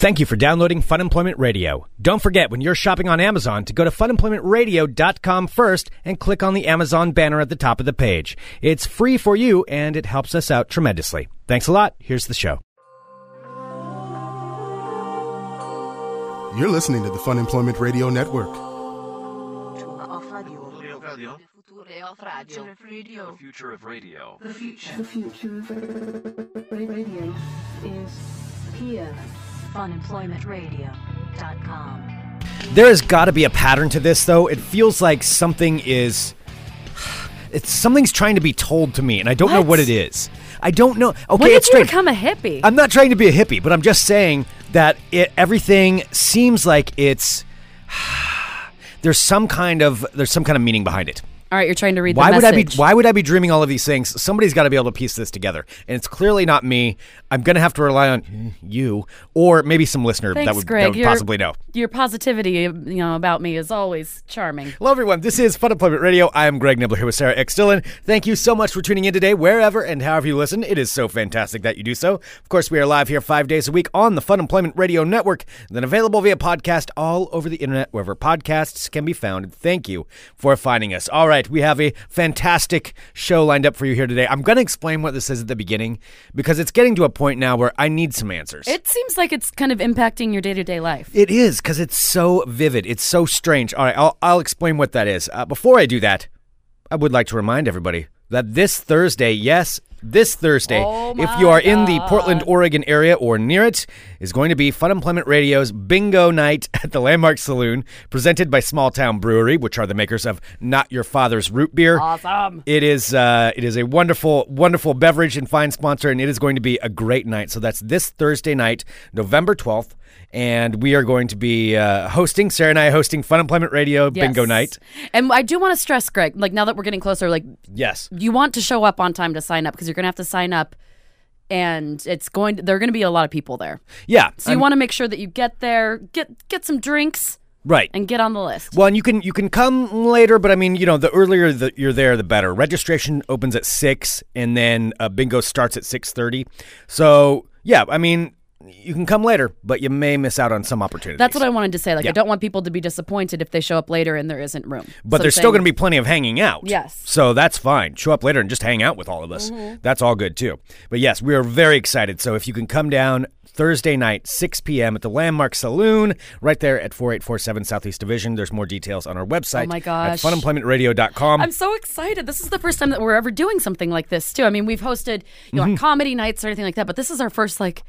Thank you for downloading Fun Employment Radio. Don't forget when you're shopping on Amazon to go to funemploymentradio.com first and click on the Amazon banner at the top of the page. It's free for you and it helps us out tremendously. Thanks a lot. Here's the show. You're listening to the Fun Employment Radio Network. The future of radio. The future of radio is here. funemploymentradio.com. There has got to be a pattern to this though. It feels like something is it's something's trying to be told to me and I don't know What? what it is. I don't know. Okay, when did it's you strange. become a hippie? I'm not trying to be a hippie, but I'm just saying that it, everything seems like it's there's some kind of there's some kind of meaning behind it. All right, you're trying to read Why would I be why would I be dreaming all of these things? Somebody's got to be able to piece this together. And it's clearly not me. I'm going to have to rely on you or maybe some listener Thanks, that would, Greg. that would possibly know. Your positivity, you know, about me is always charming. Hello, everyone. This is Fun Employment Radio. I am Greg Nibler here with Sarah X. Dillon. Thank you so much for tuning in today, wherever and however you listen. It is so fantastic that you do so. Of course, we are live here five days a week on the Fun Employment Radio Network, then available via podcast all over the internet, wherever podcasts can be found. Thank you for finding us. All right, we have a fantastic show lined up for you here today. I'm going to explain what this is at the beginning because it's getting to a point now where I need some answers. It seems like it's kind of impacting your day to day life. It is because it's so vivid. It's so strange. All right, I'll, I'll explain what that is. Uh, before I do that, I would like to remind everybody that this Thursday, yes, this Thursday, Oh if you are in the Portland, Oregon area or near it, is going to be Fun Employment Radio's Bingo Night at the Landmark Saloon, presented by Small Town Brewery, which are the makers of Not Your Father's Root Beer. Awesome. It is uh, it is a wonderful, wonderful beverage and fine sponsor, and it is going to be a great night. So that's this Thursday night, November twelfth, and we are going to be uh, hosting. Sarah and I are hosting Fun Employment Radio Bingo Night. And I do want to stress, Greg, like now that we're getting closer, like Yes, you want to show up on time to sign up because you're going to have to sign up and it's going to, there are going to be a lot of people there. yeah. So you I'm- want to make sure that you get there, get get some drinks right. and get on the list. Well, and you can you can come later, but I mean, you know, the earlier that you're there, the better. Registration opens at six, and then uh, bingo starts at six thirty. So yeah, I mean, you can come later, but you may miss out on some opportunities. That's what I wanted to say. Like Yeah. I don't want people to be disappointed if they show up later and there isn't room. But So there's still going to be plenty of hanging out. Yes. Mm-hmm. So that's fine. Show up later and just hang out with all of us. That's all good too. But yes, we are very excited. So if you can come down Thursday night, 6 p.m. at the Landmark Saloon, right there at 4847 Southeast Division. There's more details on our website Oh my at gosh. funemploymentradio.com. I'm so excited. This is the first time that we're ever doing something like this too. I mean, we've hosted you know Mm-hmm. comedy nights or anything like that, but this is our first like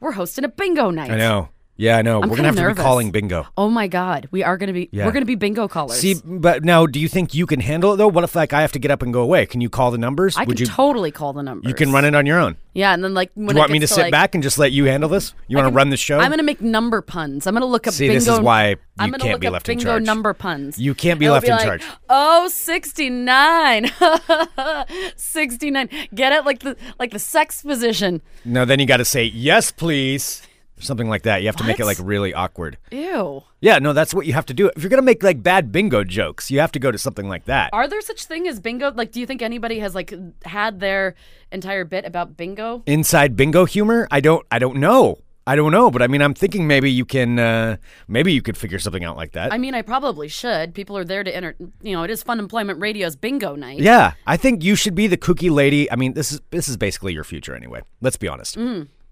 we're hosting a bingo night. I know. Yeah, I know. I'm We're gonna have kinda to be calling bingo. Oh my god, we are gonna be Yeah. we're gonna be bingo callers. See, but now, do you think you can handle it though? What if like I have to get up and go away? Can you call the numbers? I Would can you? totally call the numbers. you can run it on your own. Yeah, and then like when Do you want me to gets sit like, back and just let you handle this? You want to run the show? I'm gonna make number puns. I'm gonna look up See, bingo. this is why you I'm gonna can't look be up left in bingo charge. number puns. You can't be And left it'll in like, charge. Oh, 69. 69. Get it like the like the sex position. No, then you got to say yes, please, something like that. You have to make it like really awkward. Ew. Yeah, no, that's what you have to do. If you're gonna make like bad bingo jokes, you have to go to something like that. Are there such thing as bingo? Like, do you think anybody has like had their entire bit about bingo? Inside bingo humor? I don't. I don't know. I don't know, but I mean, I'm thinking maybe you can. Uh, maybe you could figure something out like that. I mean, I probably should. People are there to enter. You know, it is Fun Employment Radio's bingo night. yeah, I think you should be the cookie lady. I mean, this is this is basically your future anyway. Let's be honest.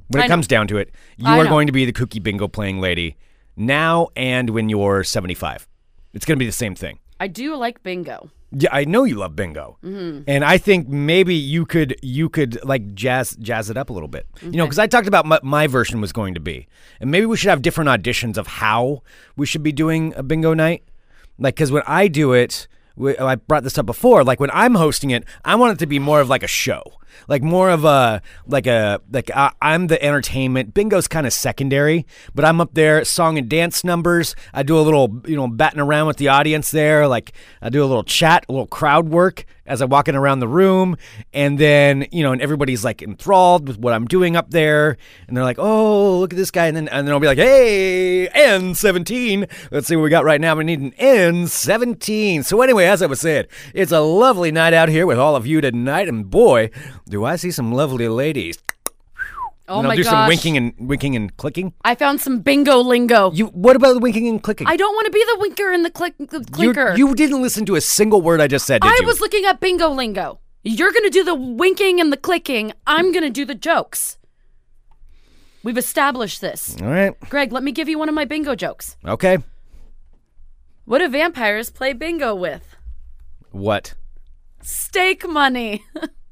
When. I it know. comes down to it, you I are know. going to be the cookie bingo playing lady now and when you're 75. It's going to be the same thing. I do like bingo. Yeah, I know you love bingo, Mm-hmm. and I think maybe you could you could like jazz jazz it up a little bit. You know, because I talked about what my version was going to be, and maybe we should have different auditions of how we should be doing a bingo night. Like, because when I do it, I brought this up before. Like when I'm hosting it, I want it to be more of like a show, like more of a like a like I, I'm the entertainment. Bingo's kind of secondary, but I'm up there, song and dance numbers. I do a little, you know, batting around with the audience there. Like I do a little chat, a little crowd work as I'm walking around the room, and then you know, and everybody's like enthralled with what I'm doing up there, and they're like, "Oh, look at this guy," and then and then I'll be like, "Hey, N17, let's see what we got right now. We need an N17." So anyway, as I was saying, it's a lovely night out here with all of you tonight, and boy, do I see some lovely ladies. Oh and my I'll do some winking and winking and clicking. I found some bingo lingo. You what about the winking and clicking? I don't want to be the winker and the click the You- clicker. You, didn't listen to a single word I just said, did I you? was looking at bingo lingo. You're gonna do the winking and the clicking. I'm gonna do the jokes. We've established this. All right. Greg, let me give you one of my bingo jokes. Okay. What do vampires play bingo with? What? Steak money.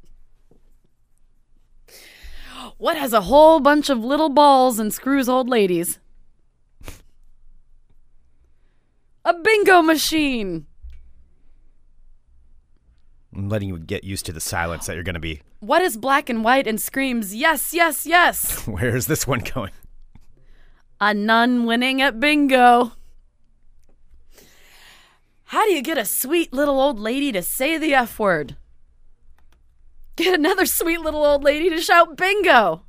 what has a whole bunch of little balls and screws old ladies? A bingo machine. I'm letting you get used to the silence that you're going to be. What is black and white and screams, yes, yes, yes? Where is this one going? A nun winning at bingo. How do you get a sweet little old lady to say the F word? Get another sweet little old lady to shout bingo.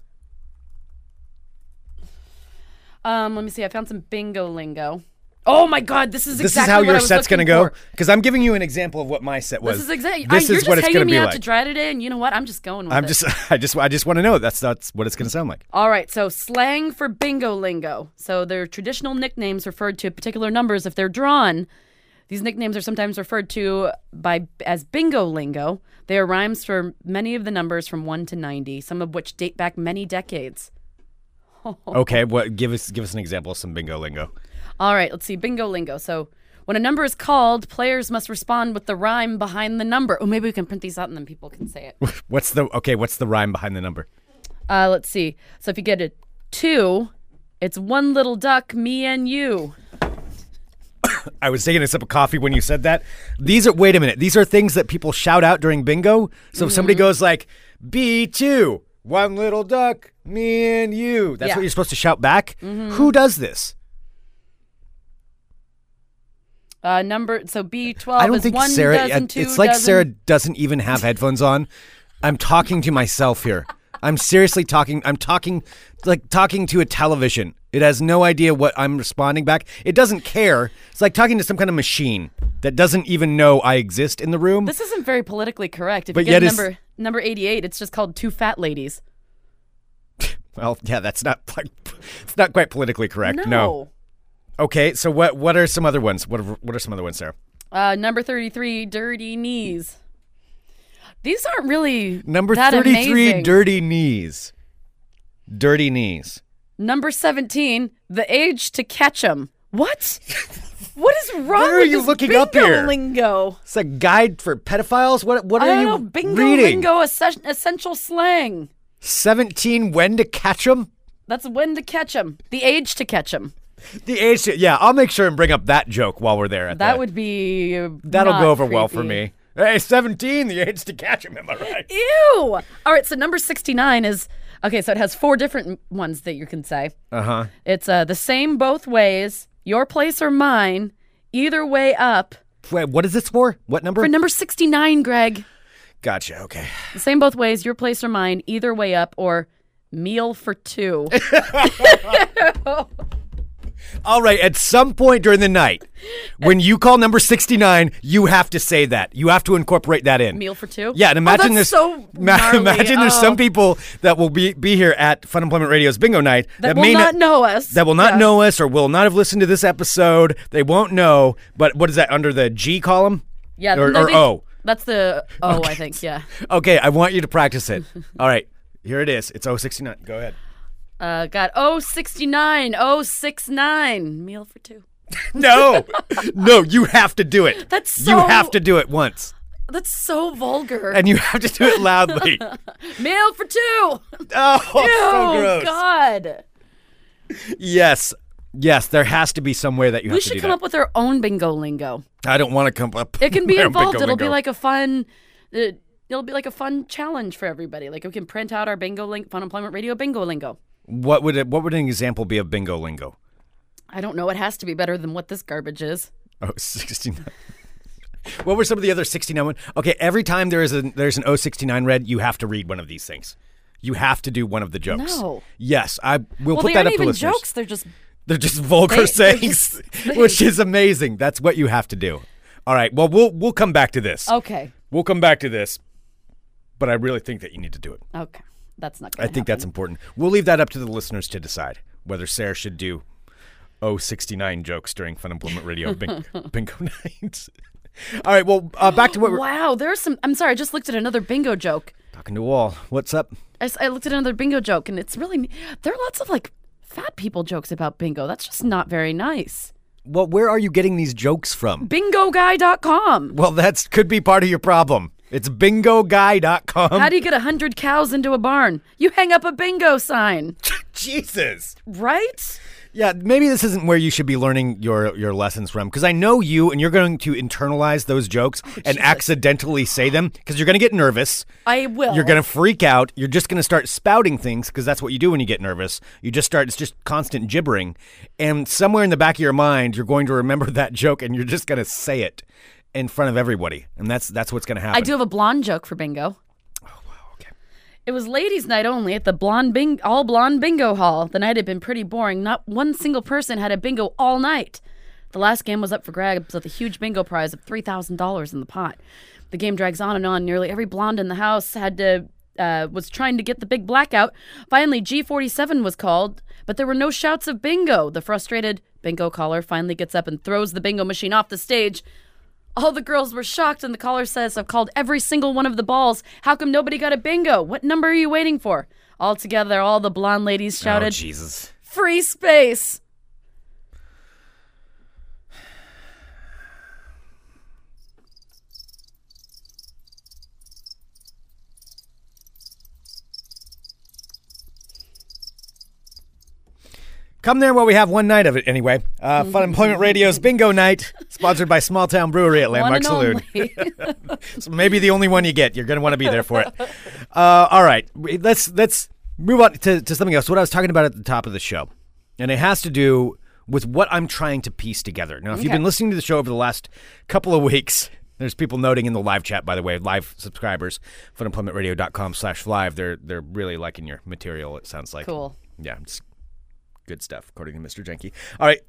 Um, let me see. I found some bingo lingo. Oh my god, this is This exactly is how your I set's going to go? Because I'm giving you an example of what my set was. This is exactly. This you're is just what it's going to me be out like. to dry today, and you know what? I'm just going with I'm it. just, I just, I just want to know. That's that's what it's going to sound like. All right, so slang for bingo lingo. So they're traditional nicknames referred to particular numbers if they're drawn. These nicknames are sometimes referred to by as bingo lingo. They are rhymes for many of the numbers from 1 to 90, some of which date back many decades. Okay, what? Give us, give us an example of some bingo lingo. All right, let's see bingo lingo. So when a number is called, players must respond with the rhyme behind the number. Oh, maybe we can print these out and then people can say it. What's the okay? What's the rhyme behind the number? Uh, let's see. So if you get a 2, it's one little duck, me and you. I was taking a sip of coffee when you said that. These are wait a minute. These are things that people shout out during bingo. So if Mm-hmm. somebody goes like B two, one little duck, me and you. That's Yeah. what you're supposed to shout back. Who does this? Uh, number so B twelve I don't is think one Sarah. dozen, uh, it's like dozen. Sarah doesn't even have headphones on. I'm talking to myself here. I'm seriously talking. I'm talking like talking to a television. It has no idea what I'm responding back. It doesn't care. It's like talking to some kind of machine that doesn't even know I exist in the room. This isn't very politically correct. If But you get it's- number number eighty eight, it's just called two fat ladies. Well, yeah, that's not like it's not quite politically correct. No. Okay, so what what are some other ones? What are, what are some other ones, Sarah? Uh, number thirty three, dirty knees. These aren't really Number that 33 amazing. dirty knees. Dirty knees. Number seventeen, the age to catch 'em. What? what is wrong Where are with you looking bingo up here? lingo? It's a guide for pedophiles. What what I are don't you know. Bingo reading? lingo, essential slang. 17 when to catch them? That's when to catch 'em. The age to catch 'em. The age to- Yeah, I'll make sure and bring up that joke while we're there at That the- would be That'll go over well for me. Hey, 17, the age to catch him, am I right? Ew. All right, so number 69 is okay, so it has four different ones that you can say. Uh-huh. It's uh, the same both ways, your place or mine, either way up. Wait, what is this for? What number? For number 69, Greg, gotcha. Okay. the same both ways, your place or mine, either way up, or meal for two. All right, at some point during the night, when you call number 69, you have to say that. You have to incorporate that in. meal for two? Yeah, and oh, imagine oh, there's so ma- imagine there's Oh. some people that will be be here at Fun Employment Radio's Bingo Night that, will may not know us. that will not know us or will not have listened to this episode. They won't know. But what is that under the G column? Yeah, or, no, or they- O. That's the O, I think. Yeah. Okay, I want you to practice it. All right, here it is. It's 069. Go ahead. Uh, got O sixty nine, O six nine, meal for two. No, no, you have to do it. That's you have to do it once, That's so vulgar. and you have to do it loudly. meal for two. Oh, so oh gross. God. Yes, yes, there has to be some way that you have We should come that. up with our own bingo lingo. I don't want to come up. It can be with my own involved. It'll be like a fun. Uh, it'll be like a fun challenge for everybody. Like we can print out our bingo link, Fun Employment Radio bingo lingo. What would it, what would an example be of bingo lingo? I don't know. It has to be better than what this garbage is. Oh, 69. what were some of the other 69 one? Okay, every time there is a there's an 069 read, you have to read one of these things. You have to do one of the jokes. No. Yes, I will well, put they that aren't up even listeners. jokes. They're just They're just vulgar They- sayings, just- which is amazing. That's what you have to do. All right. Well, we'll we'll come back to this. okay. We'll come back to this. But I really think that you need to do it. Okay. That's not. I think that's important. We'll leave that up to the listeners to decide whether Sarah should do oh 69 jokes during Fun Employment Radio bing- bingo night. All right, well, uh, back to what we're Wow, there's some. I'm sorry, I just looked at another bingo joke. talking to a wall. What's up? I looked at another bingo joke, and it's really there are lots of like fat people jokes about bingo. That's just not very nice. Well, where are you getting these jokes from? BingoGuy.com. Well, that could be part of your problem. It's bingoguy.com. How do you get a hundred cows into a barn? You hang up a bingo sign, Jesus. right? Yeah, maybe this isn't where you should be learning your your lessons from because I know you and you're going to internalize those jokes oh, and accidentally say them because you're going to get nervous. I will. You're going to freak out. You're just going to start spouting things because that's what you do when you get nervous. You just start, it's just constant gibbering. And somewhere in the back of your mind, you're going to remember that joke and you're just going to say it in front of everybody. And that's that's what's going to happen. I do have a blonde joke for bingo. Oh wow, okay. It was ladies' night only at the blonde bing all blonde bingo hall. The night had been pretty boring. Not one single person had a bingo all night. The last game was up for grabs with a huge bingo prize of three thousand dollars in the pot. The game drags on and on. Nearly every blonde in the house had to uh, was trying to get the big blackout. Finally, G47 was called, but there were no shouts of bingo. The frustrated bingo caller finally gets up and throws the bingo machine off the stage. All the girls were shocked, and the caller says, I've called every single one of the balls. How come nobody got a bingo? What number are you waiting for? All together, all the blonde ladies Oh, shouted, Jesus. Free space! Come there while we have one night of it anyway. Uh, Fun Employment Radio's Bingo Night, sponsored by Small Town Brewery at Landmark Saloon. So maybe the only one you get. You're going to want to be there for it. Uh, all right, let's let's move on to, to something else. What I was talking about at the top of the show, and it has to do with what I'm trying to piece together. Now, if you've Okay. been listening to the show over the last couple of weeks, there's people noting in the live chat, by the way, live subscribers, funemploymentradio.com slash live. They're they're really liking your material. It sounds like Cool. Yeah, it's good stuff, according to Mr. Jenke. All right.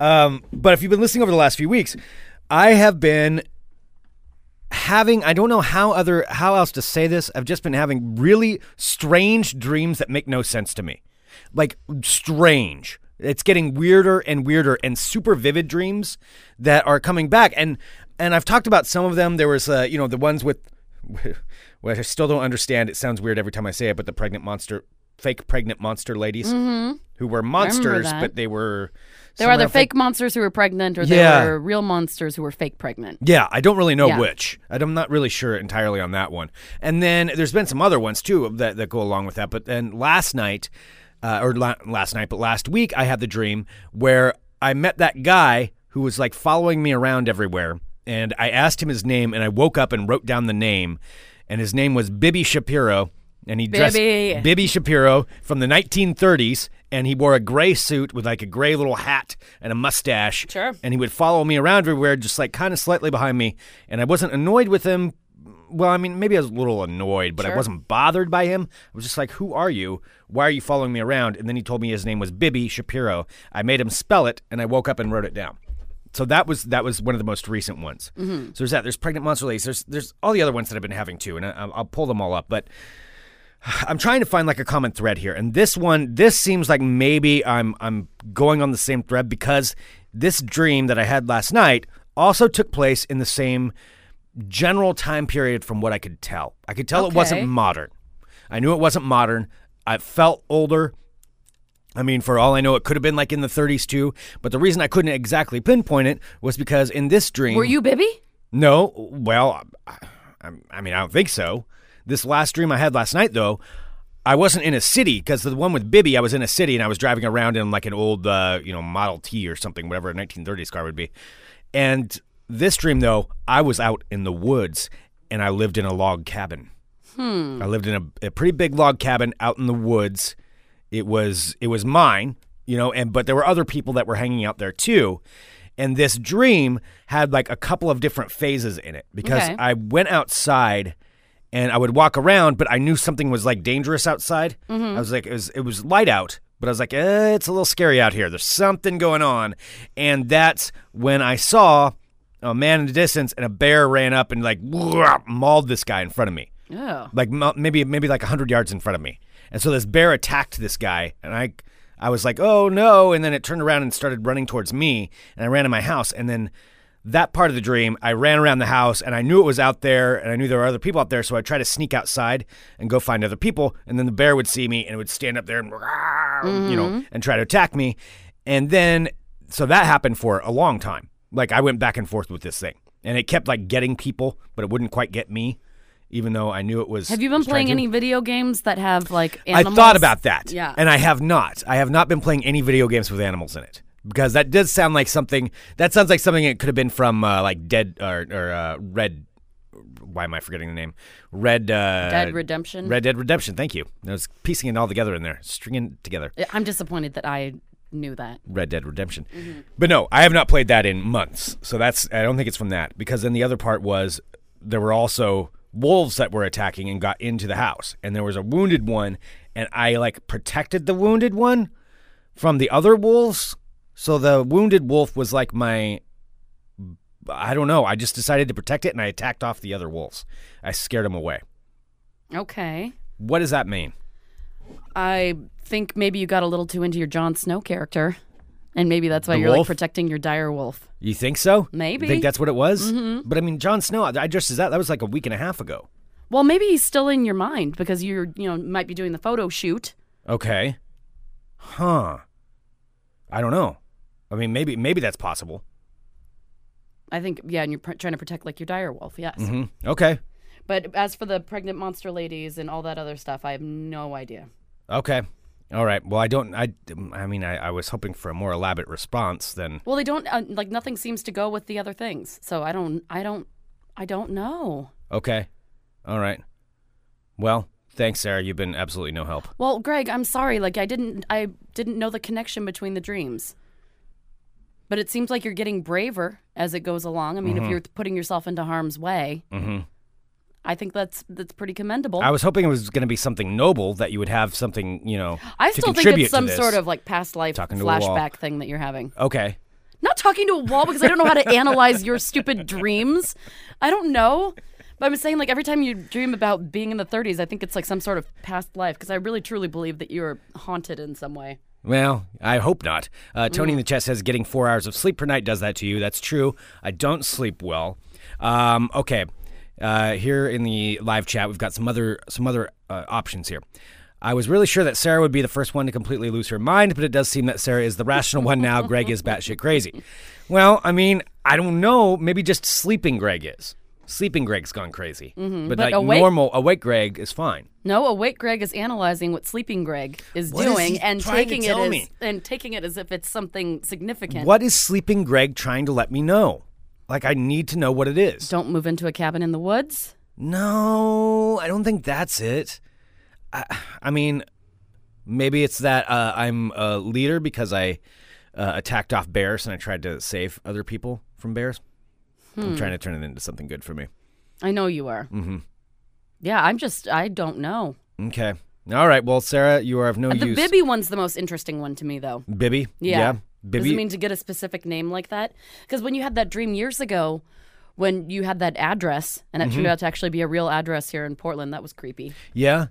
Um, but if you've been listening over the last few weeks, I have been having I don't know how other how else to say this. I've just been having really strange dreams that make no sense to me. Like strange. It's getting weirder and weirder and super vivid dreams that are coming back. And and I've talked about some of them. There was uh, you know, the ones with what I still don't understand. It sounds weird every time I say it, but the pregnant monster fake pregnant monster ladies who were monsters, but they were There were either fake monsters who were pregnant or Yeah. there were real monsters who were fake pregnant. Yeah, I don't really know Yeah. which. I'm not really sure entirely on that one. And then there's been some other ones too that, that go along with that. But then last night, uh, or la- last night, but last week, I had the dream where I met that guy who was like following me around everywhere. And I asked him his name, and I woke up and wrote down the name, and his name was Bibby Shapiro. And he dressed Bibby. Bibby Shapiro from the 1930s, and he wore a gray suit with like a gray little hat and a mustache. Sure. And he would follow me around everywhere, just like kind of slightly behind me. And I wasn't annoyed with him. Well, I mean, maybe I was a little annoyed, but I wasn't bothered by him. I was just like, "Who are you? Why are you following me around?" And then he told me his name was Bibby Shapiro. I made him spell it, and I woke up and wrote it down. So that was that was one of the most recent ones. Mm-hmm. So there's that. There's pregnant monster ladies. There's there's all the other ones that I've been having too, and I, I'll I'll pull them all up. But I'm trying to find like a common thread here. And this one, this seems like maybe I'm I'm going on the same thread because this dream that I had last night also took place in the same general time period from what I could tell. I could tell it wasn't modern. I knew it wasn't modern. I felt older. I mean, for all I know, it could have been like in the 30s too. But the reason I couldn't exactly pinpoint it was because in this dream, Were you Bibby? no, well, I, I mean, I don't think so. This last dream I had last night, though, I wasn't in a city because the one with Bibby, I was in a city and I was driving around in like an old, uh, you know, Model T or something, whatever a 1930s car would be. And this dream, though, I was out in the woods and I lived in a log cabin. Hmm. I lived in a, a pretty big log cabin out in the woods. It was it was mine, you know, and but there were other people that were hanging out there too. And this dream had like a couple of different phases in it because Okay. I went outside and I would walk around, but I knew something was like dangerous outside. I was like, it was it was light out, but I was like, eh, it's a little scary out here. There's something going on, and that's when I saw a man in the distance, and a bear ran up and like mauled this guy in front of me. Oh. like maybe maybe like 100 yards in front of me. And so this bear attacked this guy and I I was like, "Oh no." And then it turned around and started running towards me and I ran to my house and then that part of the dream, I ran around the house and I knew it was out there and I knew there were other people out there, so I tried to sneak outside and go find other people and then the bear would see me and it would stand up there and you know mm-hmm. and try to attack me. And then so that happened for a long time. Like I went back and forth with this thing. And it kept like getting people, but it wouldn't quite get me even though I knew it was Have you been playing any video games that have like animals? I thought about that. Yeah. And I have not. I have not been playing any video games with animals in it. Because that does sound like something that sounds like something it could have been from uh, like Dead or, or uh, Red why am I forgetting the name? Red uh, Dead Redemption? Red Dead Redemption, thank you. I was piecing it all together in there, stringing it together. I'm disappointed that I knew that. Red Dead Redemption. But no, I have not played that in months. So that's I don't think it's from that because then the other part was there were also wolves that were attacking and got into the house and there was a wounded one and I like protected the wounded one from the other wolves. So the wounded wolf was like my I don't know. I just decided to protect it and I attacked off the other wolves. I scared them away. Okay. What does that mean? I think maybe you got a little too into your Jon Snow character. And maybe that's why The you're wolf? like protecting your dire wolf. You think so? Maybe. You think that's what it was? Mm-hmm. But I mean, Jon Snow. I just as that. That was like a week and a half ago. Well, maybe he's still in your mind because you're, you know, might be doing the photo shoot. Okay. Huh. I don't know. I mean, maybe maybe that's possible. I think, yeah, and you're pr- trying to protect like your dire wolf, yes. hmm Okay. But as for the pregnant monster ladies and all that other stuff, I have no idea. Okay. All right. Well, I don't. I. I mean, I, I was hoping for a more elaborate response than. Well, they don't uh, like nothing seems to go with the other things. So I don't, I don't, I don't know. Okay. All right. Well, thanks, Sarah. You've been absolutely no help. Well, Greg, I'm sorry. Like I didn't, I didn't know the connection between the dreams. But it seems like you're getting braver as it goes along. I mean, Mm-hmm. if you're putting yourself into harm's way, I think that's that's pretty commendable. I was hoping it was going to be something noble that you would have something, you know, I to still think contribute it's some this. sort of like past life Talking to a wall. flashback thing that you're having. Okay. Not talking to a wall because I don't know how to analyze your stupid dreams. I don't know. But I'm saying like every time you dream about being in the 30s, I think it's like some sort of past life because I really truly believe that you're haunted in some way. Well, I hope not. Uh, Mm. Tony in the chat says getting four hours of sleep per night does that to you. That's true. I don't sleep well. Um, okay, uh, here in the live chat, we've got some other some other uh, options here. I was really sure that Sarah would be the first one to completely lose her mind, but it does seem that Sarah is the rational one now. Greg is batshit crazy. Well, I mean, I don't know. Maybe just sleeping Greg is. Sleeping Greg's gone crazy. But, Mm-hmm. But like awake- normal awake Greg is fine. No, awake Greg is analyzing what sleeping Greg is What is doing he and taking it as me? and taking it as if it's something significant. What is sleeping Greg trying to let me know? Like I need to know what it is. Don't move into a cabin in the woods. No, I don't think that's it. I, I mean, maybe it's that uh, I'm a leader because I uh, attacked off bears and I tried to save other people from bears. Hmm. I'm trying to turn it into something good for me. I know you are. Mm-hmm. Yeah, I'm just I don't know. Okay. All right. Well, Sarah, you are of no the use. The Bibby one's the most interesting one to me though. Bibby. Yeah. yeah. Bibby. Does it mean to get a specific name like that? Because when you had that dream years ago, when you had that address, and it Mm-hmm. turned out to actually be a real address here in Portland, that was creepy. Yeah.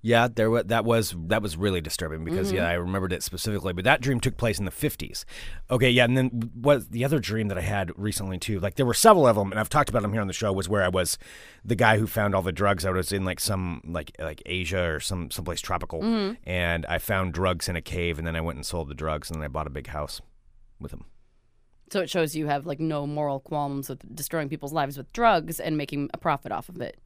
Yeah, there wa- that was that was really disturbing because Mm-hmm. yeah, I remembered it specifically. But that dream took place in the fifties. Okay, yeah, and then what the other dream that I had recently too? Like there were several of them, and I've talked about them here on the show. Was where I was the guy who found all the drugs. I was in like some like like Asia or some someplace tropical, Mm-hmm. and I found drugs in a cave, and then I went and sold the drugs, and then I bought a big house with them. So it shows you have like no moral qualms with destroying people's lives with drugs and making a profit off of it.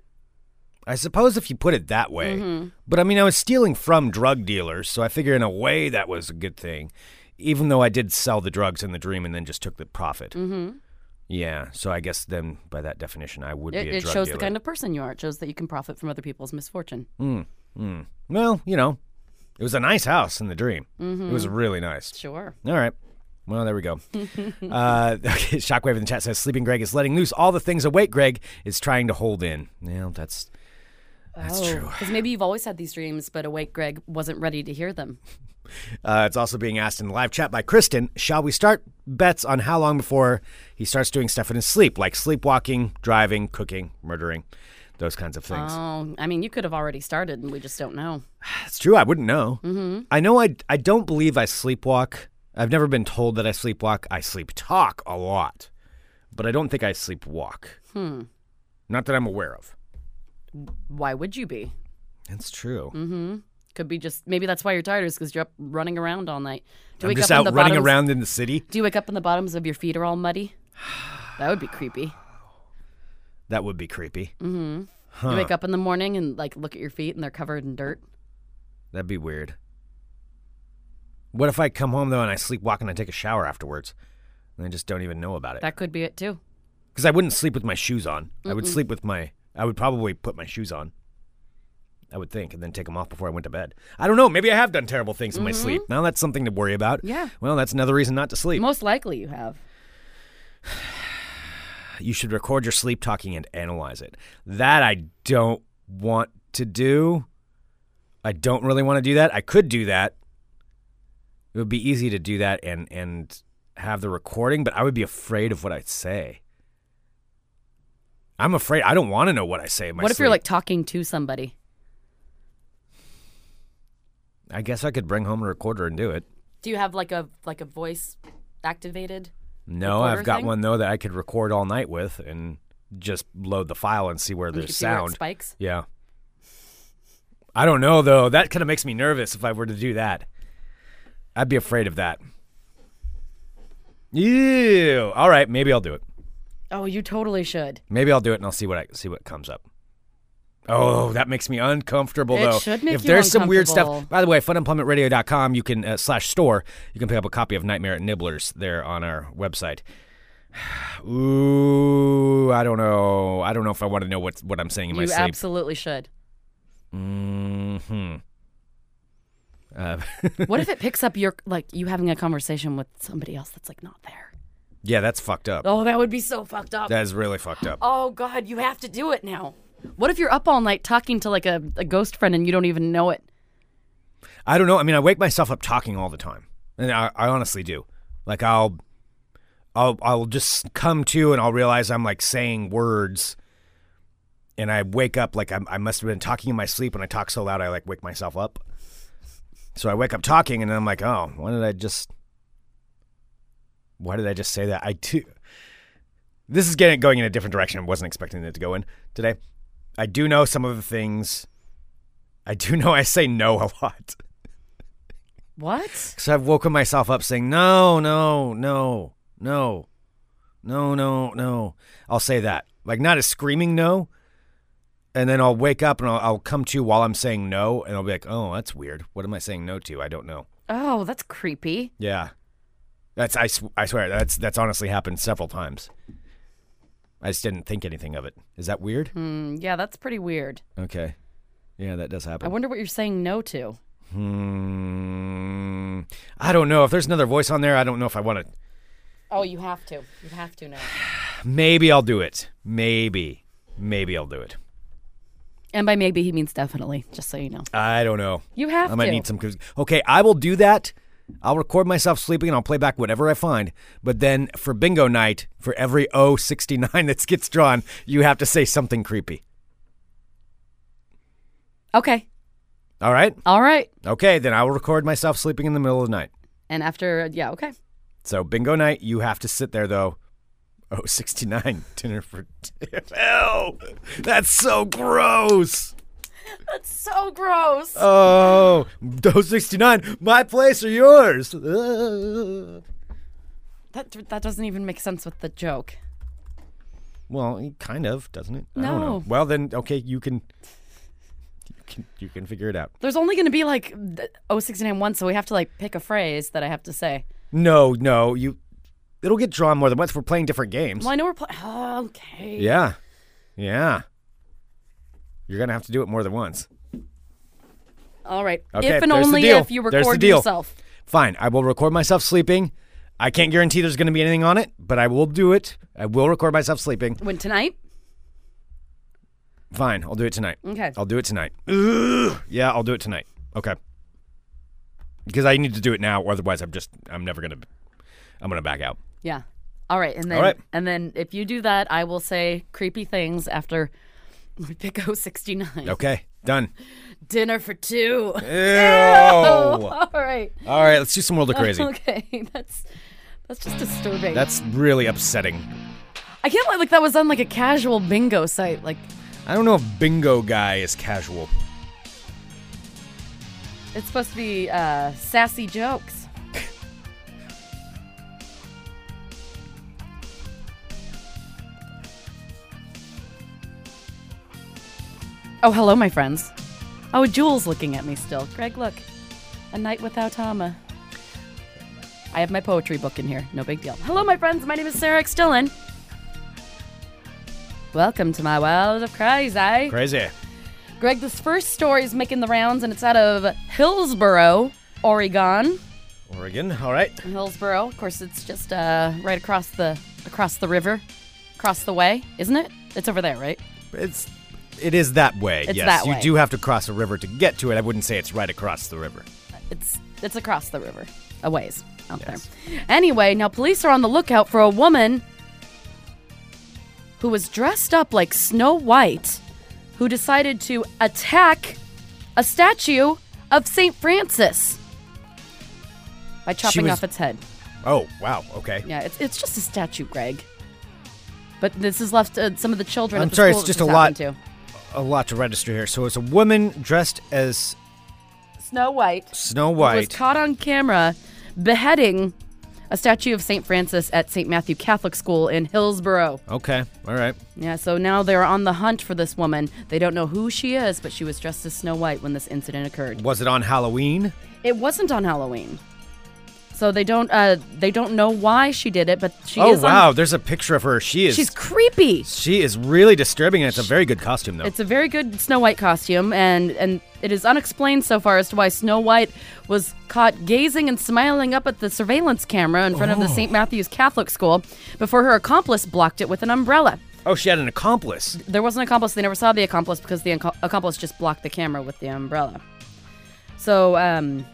I suppose if you put it that way. Mm-hmm. But I mean, I was stealing from drug dealers, so I figure in a way that was a good thing, even though I did sell the drugs in the dream and then just took the profit. Mm-hmm. Yeah, so I guess then by that definition, I would It, be a it shows dealer. the kind of person you are. It shows that you can profit from other people's misfortune. well, you know, it was a nice house in the dream. It was really nice. Sure. All right. Well, there we go. uh, okay, Shockwave in the chat says Sleeping Greg is letting loose all the things awake Greg is trying to hold in. Yeah, that's that's true. Because maybe you've always had these dreams, but awake Greg wasn't ready to hear them. Uh, it's also being asked in the live chat by Kristen. Shall we start bets on how long before he starts doing stuff in his sleep, like sleepwalking, driving, cooking, murdering? those kinds of things. Oh, I mean, you could have already started, and we just don't know. It's true. I wouldn't know. Mm-hmm. I know. I I don't believe I sleepwalk. I've never been told that I sleepwalk. I sleep talk a lot, but I don't think I sleepwalk. Hmm. Not that I'm aware of. Why would you be? That's true. Mm-hmm. Could be just maybe that's why you're tired is because you're up running around all night. Do you I'm wake just up out running bottoms- around in the city. Do you wake up and the bottoms of your feet are all muddy? That would be creepy. That would be creepy. mm-hmm You wake up in the morning and like look at your feet and they're covered in dirt. That'd be weird. What if I come home though and I sleepwalk and I take a shower afterwards, and I just don't even know about it? That could be it too. Because I wouldn't sleep with my shoes on. I would sleep with my. I would probably put my shoes on. I would think, and then take them off before I went to bed. I don't know. Maybe I have done terrible things in my mm-hmm. sleep. Now that's something to worry about. Yeah. Well, that's another reason not to sleep. Most likely you have. you should record your sleep talking and analyze it. That I don't want to do. I don't really want to do that. I could do that. It would be easy to do that and and have the recording, but I would be afraid of what I'd say. I'm afraid. I don't want to know what I say. In my what if you're like talking to somebody? I guess I could bring home a recorder and do it. Do you have like a like a voice activated? No, I've got thing? one though that I could record all night with and just load the file and see where And there's see where sound. spikes. Yeah. I don't know though. That kind of makes me nervous if I were to do that. I'd be afraid of that. Ew. All right, maybe I'll do it. Oh, you totally should. Maybe I'll do it and I'll see what I see what comes up. Oh, that makes me uncomfortable It though. should make if you there's some weird stuff. By the way, funemploymentradio.com, you can uh, slash store. You can pick up a copy of Nightmare at Niblers there on our website. Ooh, I don't know. I don't know if I want to know what what I'm saying in my You sleep. You absolutely should. Hmm. Uh, What if it picks up your like you having a conversation with somebody else that's like not there? Yeah, that's fucked up. Oh, that would be so fucked up. That is really fucked up. Oh God, you have to do it now. What if you're up all night talking to like a, a ghost friend and you don't even know it? I don't know. I mean, I wake myself up talking all the time, and I, I honestly do. Like I'll, I'll, I'll just come to and I'll realize I'm like saying words, and I wake up like I'm, I must have been talking in my sleep, and I talk so loud I like wake myself up. So I wake up talking, and then I'm like, oh, why did I just? Why did I just say that? I do. This is getting going in a different direction. I wasn't expecting it to go in today. I do know some of the things. I do know I say no a lot. What? Because I've woken myself up saying, no, no, no, no, no, no, no. I'll say that. Like, not a screaming no. And then I'll wake up and I'll, I'll come to while I'm saying no. And I'll be like, oh, that's weird. What am I saying no to? I don't know. Oh, that's creepy. Yeah. That's, I, sw- I swear, that's, that's honestly happened several times. I just didn't think anything of it. Is that weird? Mm, yeah, that's pretty weird. Okay. Yeah, that does happen. I wonder what you're saying no to. Hmm. I don't know. If there's another voice on there, I don't know if I want to. Oh, you have to. You have to now. Maybe I'll do it. Maybe. Maybe I'll do it. And by maybe he means definitely, just so you know. I don't know. You have I might to. need some. Okay, I will do that. I'll record myself sleeping and I'll play back whatever I find. But then for bingo night, for every O69 that gets drawn, you have to say something creepy. Okay. All right? All right. Okay, then I will record myself sleeping in the middle of the night. And after, yeah, okay. So bingo night, you have to sit there though. Oh, 69 dinner for Ew, that's so gross. That's so gross. Oh, those 69, my place or yours? Ugh. that that doesn't even make sense with the joke. Well, it kind of, doesn't it? I don't know. No. Well, then, okay, you can, you can, you can figure it out. There's only going to be like th- 069 once, so we have to like pick a phrase that I have to say. No, no, you, it'll get drawn more than once. We're playing different games. Well, I know we're playing. Oh, okay. Yeah, yeah. You're gonna have to do it more than once. All right. Okay, if and only if you record deal. yourself. Fine, I will record myself sleeping. I can't guarantee there's gonna be anything on it, but I will do it. I will record myself sleeping. When tonight? Fine, I'll do it tonight. Okay. I'll do it tonight. Ugh. Yeah, I'll do it tonight. Okay. Because I need to do it now, otherwise I'm just I'm never gonna I'm gonna back out. Yeah. All right. And then All right. and then if you do that, I will say creepy things after We pick 069. Okay, done. Dinner for two. Ew. All right. All right, let's do some World of Crazy. Okay, that's that's just disturbing. That's really upsetting. I can't believe like that was on like a casual bingo site. Like I don't know if Bingo Guy is casual. it's supposed to be uh, sassy jokes. Oh, hello, my friends. Oh, Jules looking at me still. Greg, look. A night without Hama. I have my poetry book in here. No big deal. Hello, my friends. My name is Sarah X. Dillon. Welcome to my world of crazy. Crazy. Greg, this first story is making the rounds, and it's out of Hillsboro, Oregon. Oregon. All right. Hillsboro, of course, it's just uh, right across the across the river, across the way, isn't it? It's over there, right? It's it is that way. It's yes, that you do have to cross a river to get to it. I wouldn't say it's right across the river. It's it's across the river, a ways out Yes. there. Anyway, now police are on the lookout for a woman who was dressed up like Snow White, who decided to attack a statue of Saint Francis by chopping was- off its head. Oh wow. Okay. Yeah, it's it's just a statue, Greg. But this has left uh, some of the children. I'm at the sorry, it's just a lot. happened A lot to register here. So it's a woman dressed as Snow White Snow White. was caught on camera beheading a statue of Saint Francis at St. Matthew Catholic School in Hillsboro. Okay. All right. Yeah, so now they're on the hunt for this woman. They don't know who she is, but she was dressed as Snow White when this incident occurred. Was it on Halloween? It wasn't on Halloween. So they don't uh they don't know why she did it, but she oh is on- wow. There's a picture of her. She is. she's creepy. She is really disturbing, and it's a very good costume, though. It's a very good Snow White costume, and and it is unexplained so far as to why Snow White was caught gazing and smiling up at the surveillance camera in front of the St. Matthew's Catholic School before her accomplice blocked it with an umbrella. oh, she had an accomplice. There was an accomplice; they never saw the accomplice because the accomplice just blocked the camera with the umbrella. So, um,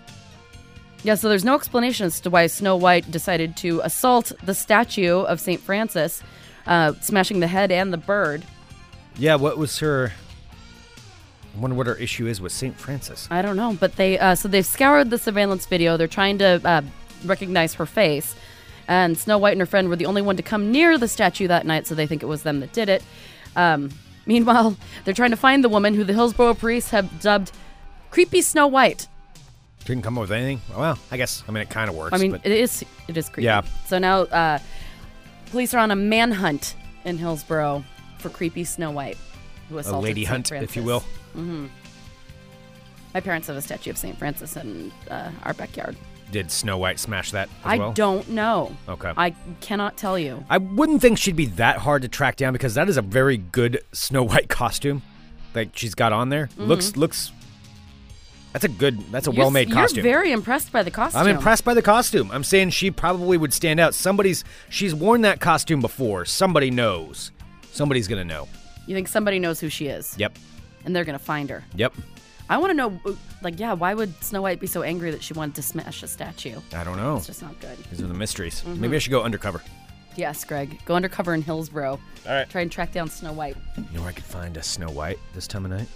yeah, so there's no explanation as to why Snow White decided to assault the statue of St. Francis, uh, smashing the head and the bird. Yeah. What was her? I wonder what her issue is with Saint Francis. I don't know, but they uh, so they've scoured the surveillance video. They're trying to uh, recognize her face, and Snow White and her friend were the only one to come near the statue that night, so they think it was them that did it. Um, meanwhile, they're trying to find the woman who the Hillsboro police have dubbed "Creepy Snow White." Didn't come up with anything. Well, I guess. I mean, it kind of works. I mean, but it is it is creepy. Yeah. So now uh, police are on a manhunt in Hillsboro for creepy Snow White, who assaulted a lady St. hunt, if you will. Francis. My parents have a statue of St. Francis in uh, our backyard. Did Snow White smash that as I well? don't know. Okay. I cannot tell you. I wouldn't think she'd be that hard to track down because that is a very good Snow White costume that she's got on there. Looks looks. That's a good. That's a Mm-hmm. Well-made costume. You're very impressed by the costume. I'm impressed by the costume. I'm saying she probably would stand out. Somebody's she's worn that costume before. Somebody knows. Somebody's gonna know. You think somebody knows who she is? Yep. And they're gonna find her. Yep. I want to know, like, yeah, why would Snow White be so angry that she wanted to smash a statue? I don't know. It's just not good. These are the mysteries. Mm-hmm. Maybe I should go undercover. Yes, Greg. Go undercover in Hillsboro. All right. Try and track down Snow White. You know where I could find a Snow White this time of night?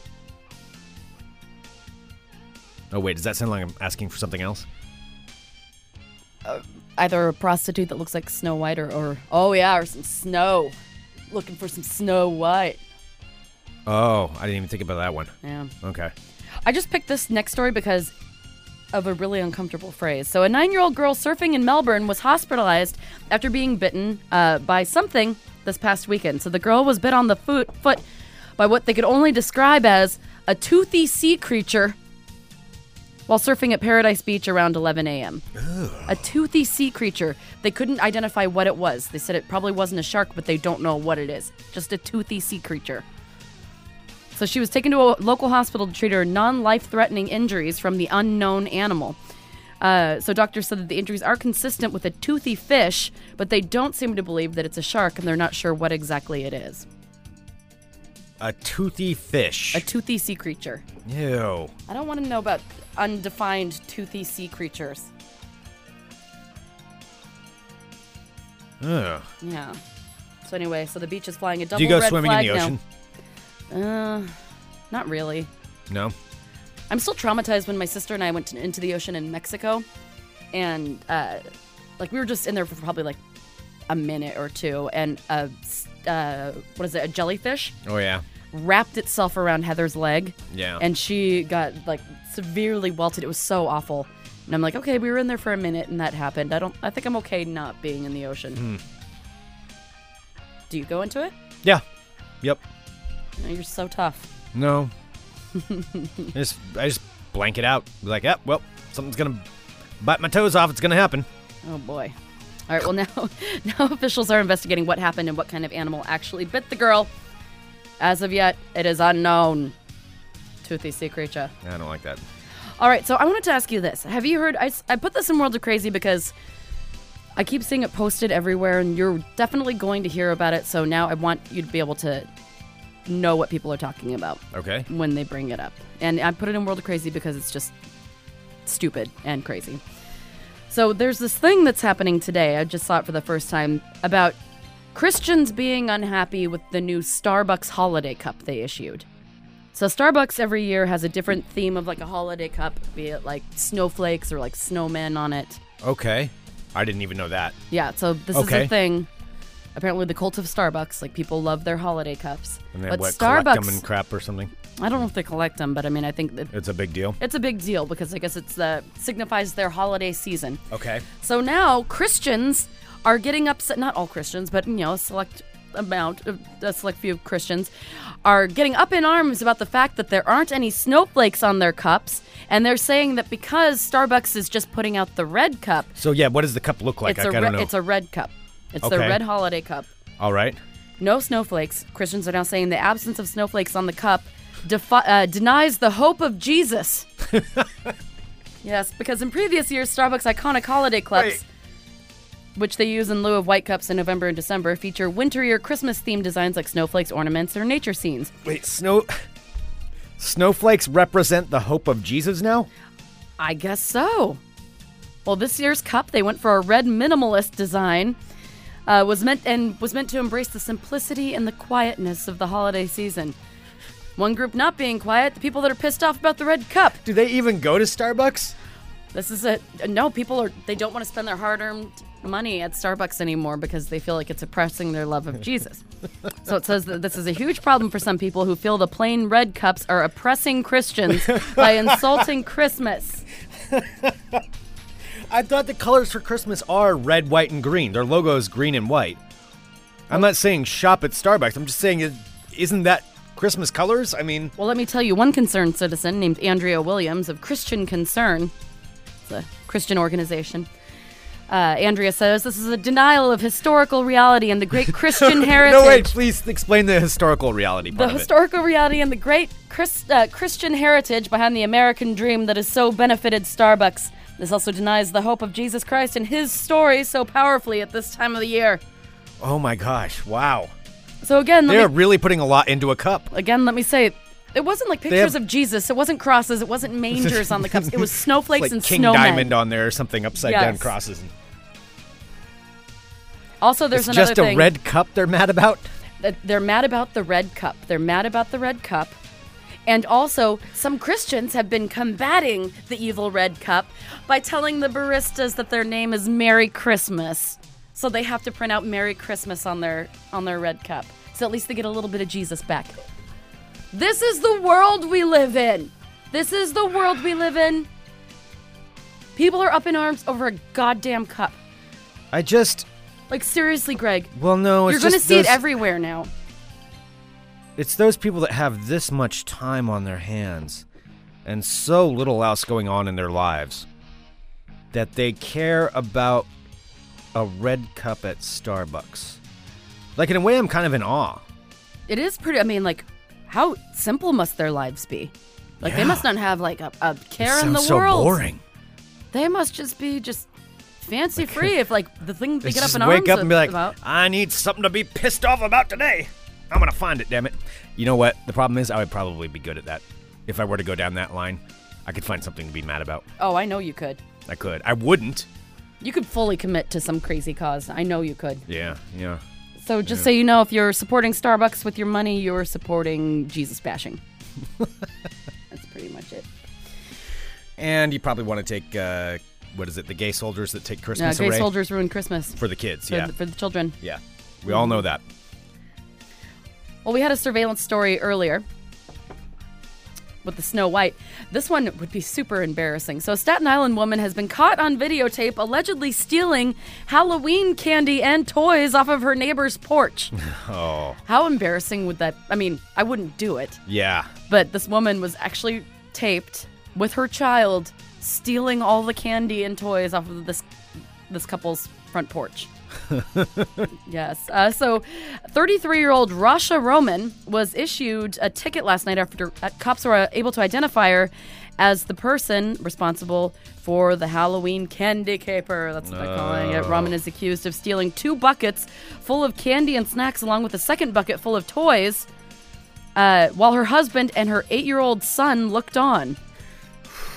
Oh wait, does that sound like I'm asking for something else? Either a prostitute that looks like Snow White or, or oh yeah, or some snow. Looking for some Snow White. Oh, I didn't even think about that one. Yeah. Okay. I just picked this next story because of a really uncomfortable phrase. So, a nine year old girl surfing in Melbourne was hospitalized after being bitten uh, by something this past weekend. So, the girl was bit on the foot, foot by what they could only describe as a toothy sea creature while surfing at Paradise Beach around 11 a.m. A toothy sea creature. They couldn't identify what it was. They said it probably wasn't a shark, but they don't know what it is. Just a toothy sea creature. So she was taken to a local hospital to treat her non life threatening injuries from the unknown animal. Uh, so doctors said that the injuries are consistent with a toothy fish, but they don't seem to believe that it's a shark and they're not sure what exactly it is. A toothy fish. A toothy sea creature. Ew. I don't want to know about undefined toothy sea creatures. Ugh. Yeah. So anyway, so the beach is flying a double Do you go red swimming in flag the now. ocean? Uh, not really. No. I'm still traumatized when my sister and I went to, into the ocean in Mexico, and uh, like we were just in there for probably like a minute or two, and a uh, what is it? A jellyfish Oh yeah. Wrapped itself around Heather's leg, Yeah. and she got like severely welted. It was so awful. And I'm like, okay, we were in there for a minute, and that happened. I don't. I think I'm okay not being in the ocean. Hmm. Do you go into it? yeah. Yep. No, you're so tough. No. I just I just blank it out. Be like, yeah, well, something's gonna bite my toes off. It's gonna happen. Oh boy. All right. Well, now now officials are investigating what happened and what kind of animal actually bit the girl. As of yet, it is unknown. Toothy sea creature. Yeah, I don't like that. All right. So I wanted to ask you this: Have you heard? I, I put this in World of Crazy because I keep seeing it posted everywhere, and you're definitely going to hear about it. So now I want you to be able to know what people are talking about Okay. when they bring it up. And I put it in World of Crazy because it's just stupid and crazy. So there's this thing that's happening today. I just saw it for the first time about Christians being unhappy with the new Starbucks holiday cup they issued. So Starbucks every year has a different theme of like a holiday cup, be it like snowflakes or like snowmen on it. Okay. I didn't even know that. Yeah, so this is a thing. Apparently, the cult of Starbucks, like people love their holiday cups. And they but what? Collect them Starbucks, and crap or something. I don't know if they collect them, but I mean, I think that It's a big deal. it's a big deal because I guess it's the signifies their holiday season. Okay. So now Christians are getting upset. Not all Christians, but you know, a select amount, of, a select few of Christians are getting up in arms about the fact that there aren't any snowflakes on their cups, and they're saying that because Starbucks is just putting out the red cup, So yeah, what does the cup look like? it's I a re- know. it's a red cup. It's the red holiday cup. All right. No snowflakes. Christians are now saying the absence of snowflakes on the cup defi- uh, denies the hope of Jesus. yes, because in previous years, Starbucks' iconic holiday cups. Which they use in lieu of white cups in November and December, feature wintry or Christmas themed designs like snowflakes, ornaments, or nature scenes. Wait, snow. Snowflakes represent the hope of Jesus now. I guess so. Well, this year's cup, they went for a red minimalist design. Uh, was meant and was meant to embrace the simplicity and the quietness of the holiday season. One group not being quiet, the people that are pissed off about the red cup. Do they even go to Starbucks? This is a no. People are they don't want to spend their hard-earned money at Starbucks anymore because they feel like it's oppressing their love of Jesus. so it says that this is a huge problem for some people who feel the plain red cups are oppressing Christians by insulting Christmas. I thought the colors for Christmas are red, white, and green. Their logo is green and white. I'm not saying shop at Starbucks. I'm just saying, is- isn't that Christmas colors? I mean, Well, let me tell you, one concerned citizen named Andrea Williams of Christian Concern, it's a Christian organization. Uh, Andrea says this is a denial of historical reality and the great Christian heritage. no, wait, please explain the historical reality the of it. historical reality and the great Chris, uh, Christian heritage behind the American dream that has so benefited Starbucks. This also denies the hope of Jesus Christ and his story so powerfully at this time of the year. Oh my gosh, wow. So again, They're me, really putting a lot into a cup. again, let me say, it wasn't like pictures have- of Jesus. It wasn't crosses. It wasn't mangers on the cups. It was snowflakes like and King snowmen. Diamond on there or something, upside down Yes. crosses. Also, there's it's another just a thing. red cup they're mad about? they're mad about the red cup. They're mad about the red cup. And also, some Christians have been combating the evil red cup by telling the baristas that their name is Merry Christmas. So they have to print out Merry Christmas on their on their red cup. So at least they get a little bit of Jesus back. This is the world we live in. This is the world we live in. People are up in arms over a goddamn cup. I just, Like seriously, Greg. well, no, it's You're going to see it everywhere now. It's those people that have this much time on their hands and so little else going on in their lives that they care about a red cup at Starbucks. Like, in a way, I'm kind of in awe. It is pretty. I mean, like, how simple must their lives be? Like, they must not have like a, a care in the so world. boring. They must just be just fancy free. If like the thing they get up just in wake arms up and be like, about. I need something to be pissed off about today. I'm going to find it, damn it. You know what? The problem is, I would probably be good at that. If I were to go down that line, I could find something to be mad about. Oh, I know you could. I could. I wouldn't. You could fully commit to some crazy cause. I know you could. Yeah, yeah. So just so you know, if you're supporting Starbucks with your money, you're supporting Jesus bashing. That's pretty much it. And you probably want to take uh, what is it? The gay soldiers that take Uh, Christmas gay away soldiers ruin Christmas for the kids. for, yeah, the, for the children. yeah. We all know that. Well, we had a surveillance story earlier with the Snow White. This one would be super embarrassing. So, a Staten Island woman has been caught on videotape allegedly stealing Halloween candy and toys off of her neighbor's porch. Oh, How embarrassing would that? I mean, I wouldn't do it, yeah. but this woman was actually taped with her child stealing all the candy and toys off of this this couple's front porch. yes. Uh, so, 33 year old Rasha Roman was issued a ticket last night after uh, cops were able to identify her as the person responsible for the Halloween candy caper. That's what they're calling it. Roman is accused of stealing two buckets full of candy and snacks, along with a second bucket full of toys, uh, while her husband and her eight year old son looked on.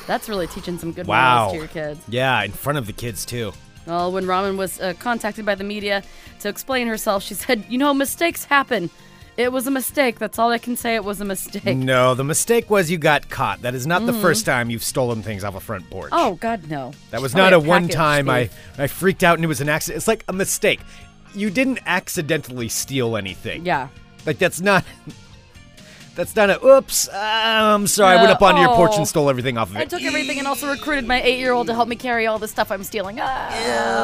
That's really teaching some good Wow. morals to your kids. Yeah, in front of the kids too. Well, when Ramen was uh, contacted by the media to explain herself, she said, You know, mistakes happen. It was a mistake. That's all I can say. It was a mistake. No, the mistake was you got caught. That is not the first time you've stolen things off a front porch. Mm-hmm. Oh, God, no. that was She's not a probably one time I. I freaked out and it was an accident. It's like a mistake. You didn't accidentally steal anything. Yeah. Like that's not that's not a oops. uh, I'm sorry. I went Uh, up onto your porch oh. and stole everything off of you. I it. took everything and also recruited my eight year old to help me carry all the stuff I'm stealing. Ah,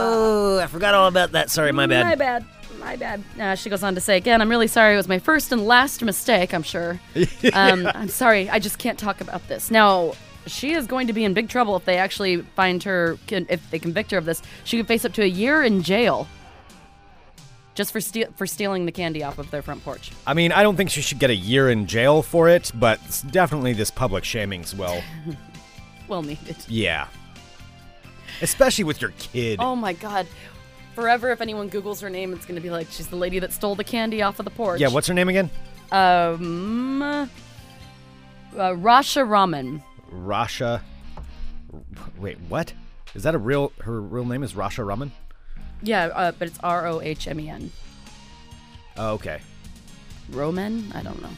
Oh, I forgot all about that. Sorry, my bad. My bad. My bad. Uh, she goes on to say again, I'm really sorry. It was my first and last mistake, I'm sure. um, I'm sorry. I just can't talk about this. Now, she is going to be in big trouble if they actually find her, if they convict her of this. She could face up to a year in jail just for, steal for stealing the candy off of their front porch. I mean, I don't think she should get a year in jail for it, but definitely this public shaming's well. Well needed. Yeah. Especially with your kid. Oh my God. Forever, if anyone Googles her name, it's going to be like she's the lady that stole the candy off of the porch. Yeah, what's her name again? Um. Uh, Rasha Raman. Rasha. Wait, what? Is that a real? Her real name is Rasha Raman? Yeah, uh, but it's R O H M E N. Oh, okay. Roman? I don't know.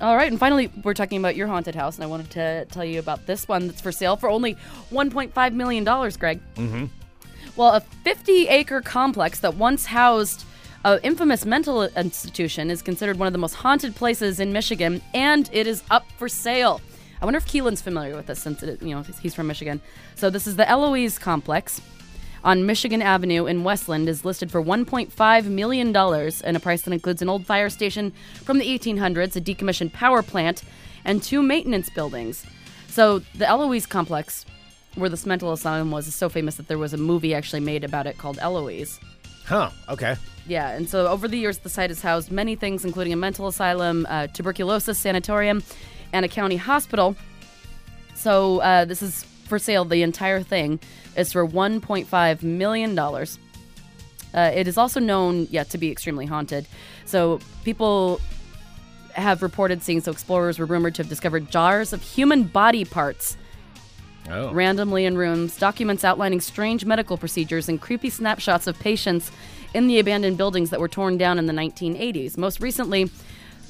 All right, and finally, we're talking about your haunted house, and I wanted to tell you about this one that's for sale for only $1.5 million, Greg. Mm-hmm. Well, a 50 acre complex that once housed an infamous mental institution is considered one of the most haunted places in Michigan, and it is up for sale. I wonder if Keelan's familiar with this since it, you know he's from Michigan. So this is the Eloise complex on Michigan Avenue in Westland is listed for 1.5 million dollars and a price that includes an old fire station from the 1800s, a decommissioned power plant, and two maintenance buildings. So the Eloise complex, where this mental asylum was, is so famous that there was a movie actually made about it called Eloise. Huh. Okay. Yeah, and so over the years, the site has housed many things, including a mental asylum, a tuberculosis sanatorium, and a county hospital. So uh, this is for sale. The entire thing is for 1.5 million dollars. Uh, it is also known, yeah, to be extremely haunted. So people have reported seeing. So explorers were rumored to have discovered jars of human body parts Oh. randomly in rooms, documents outlining strange medical procedures, and creepy snapshots of patients in the abandoned buildings that were torn down in the 1980s. Most recently,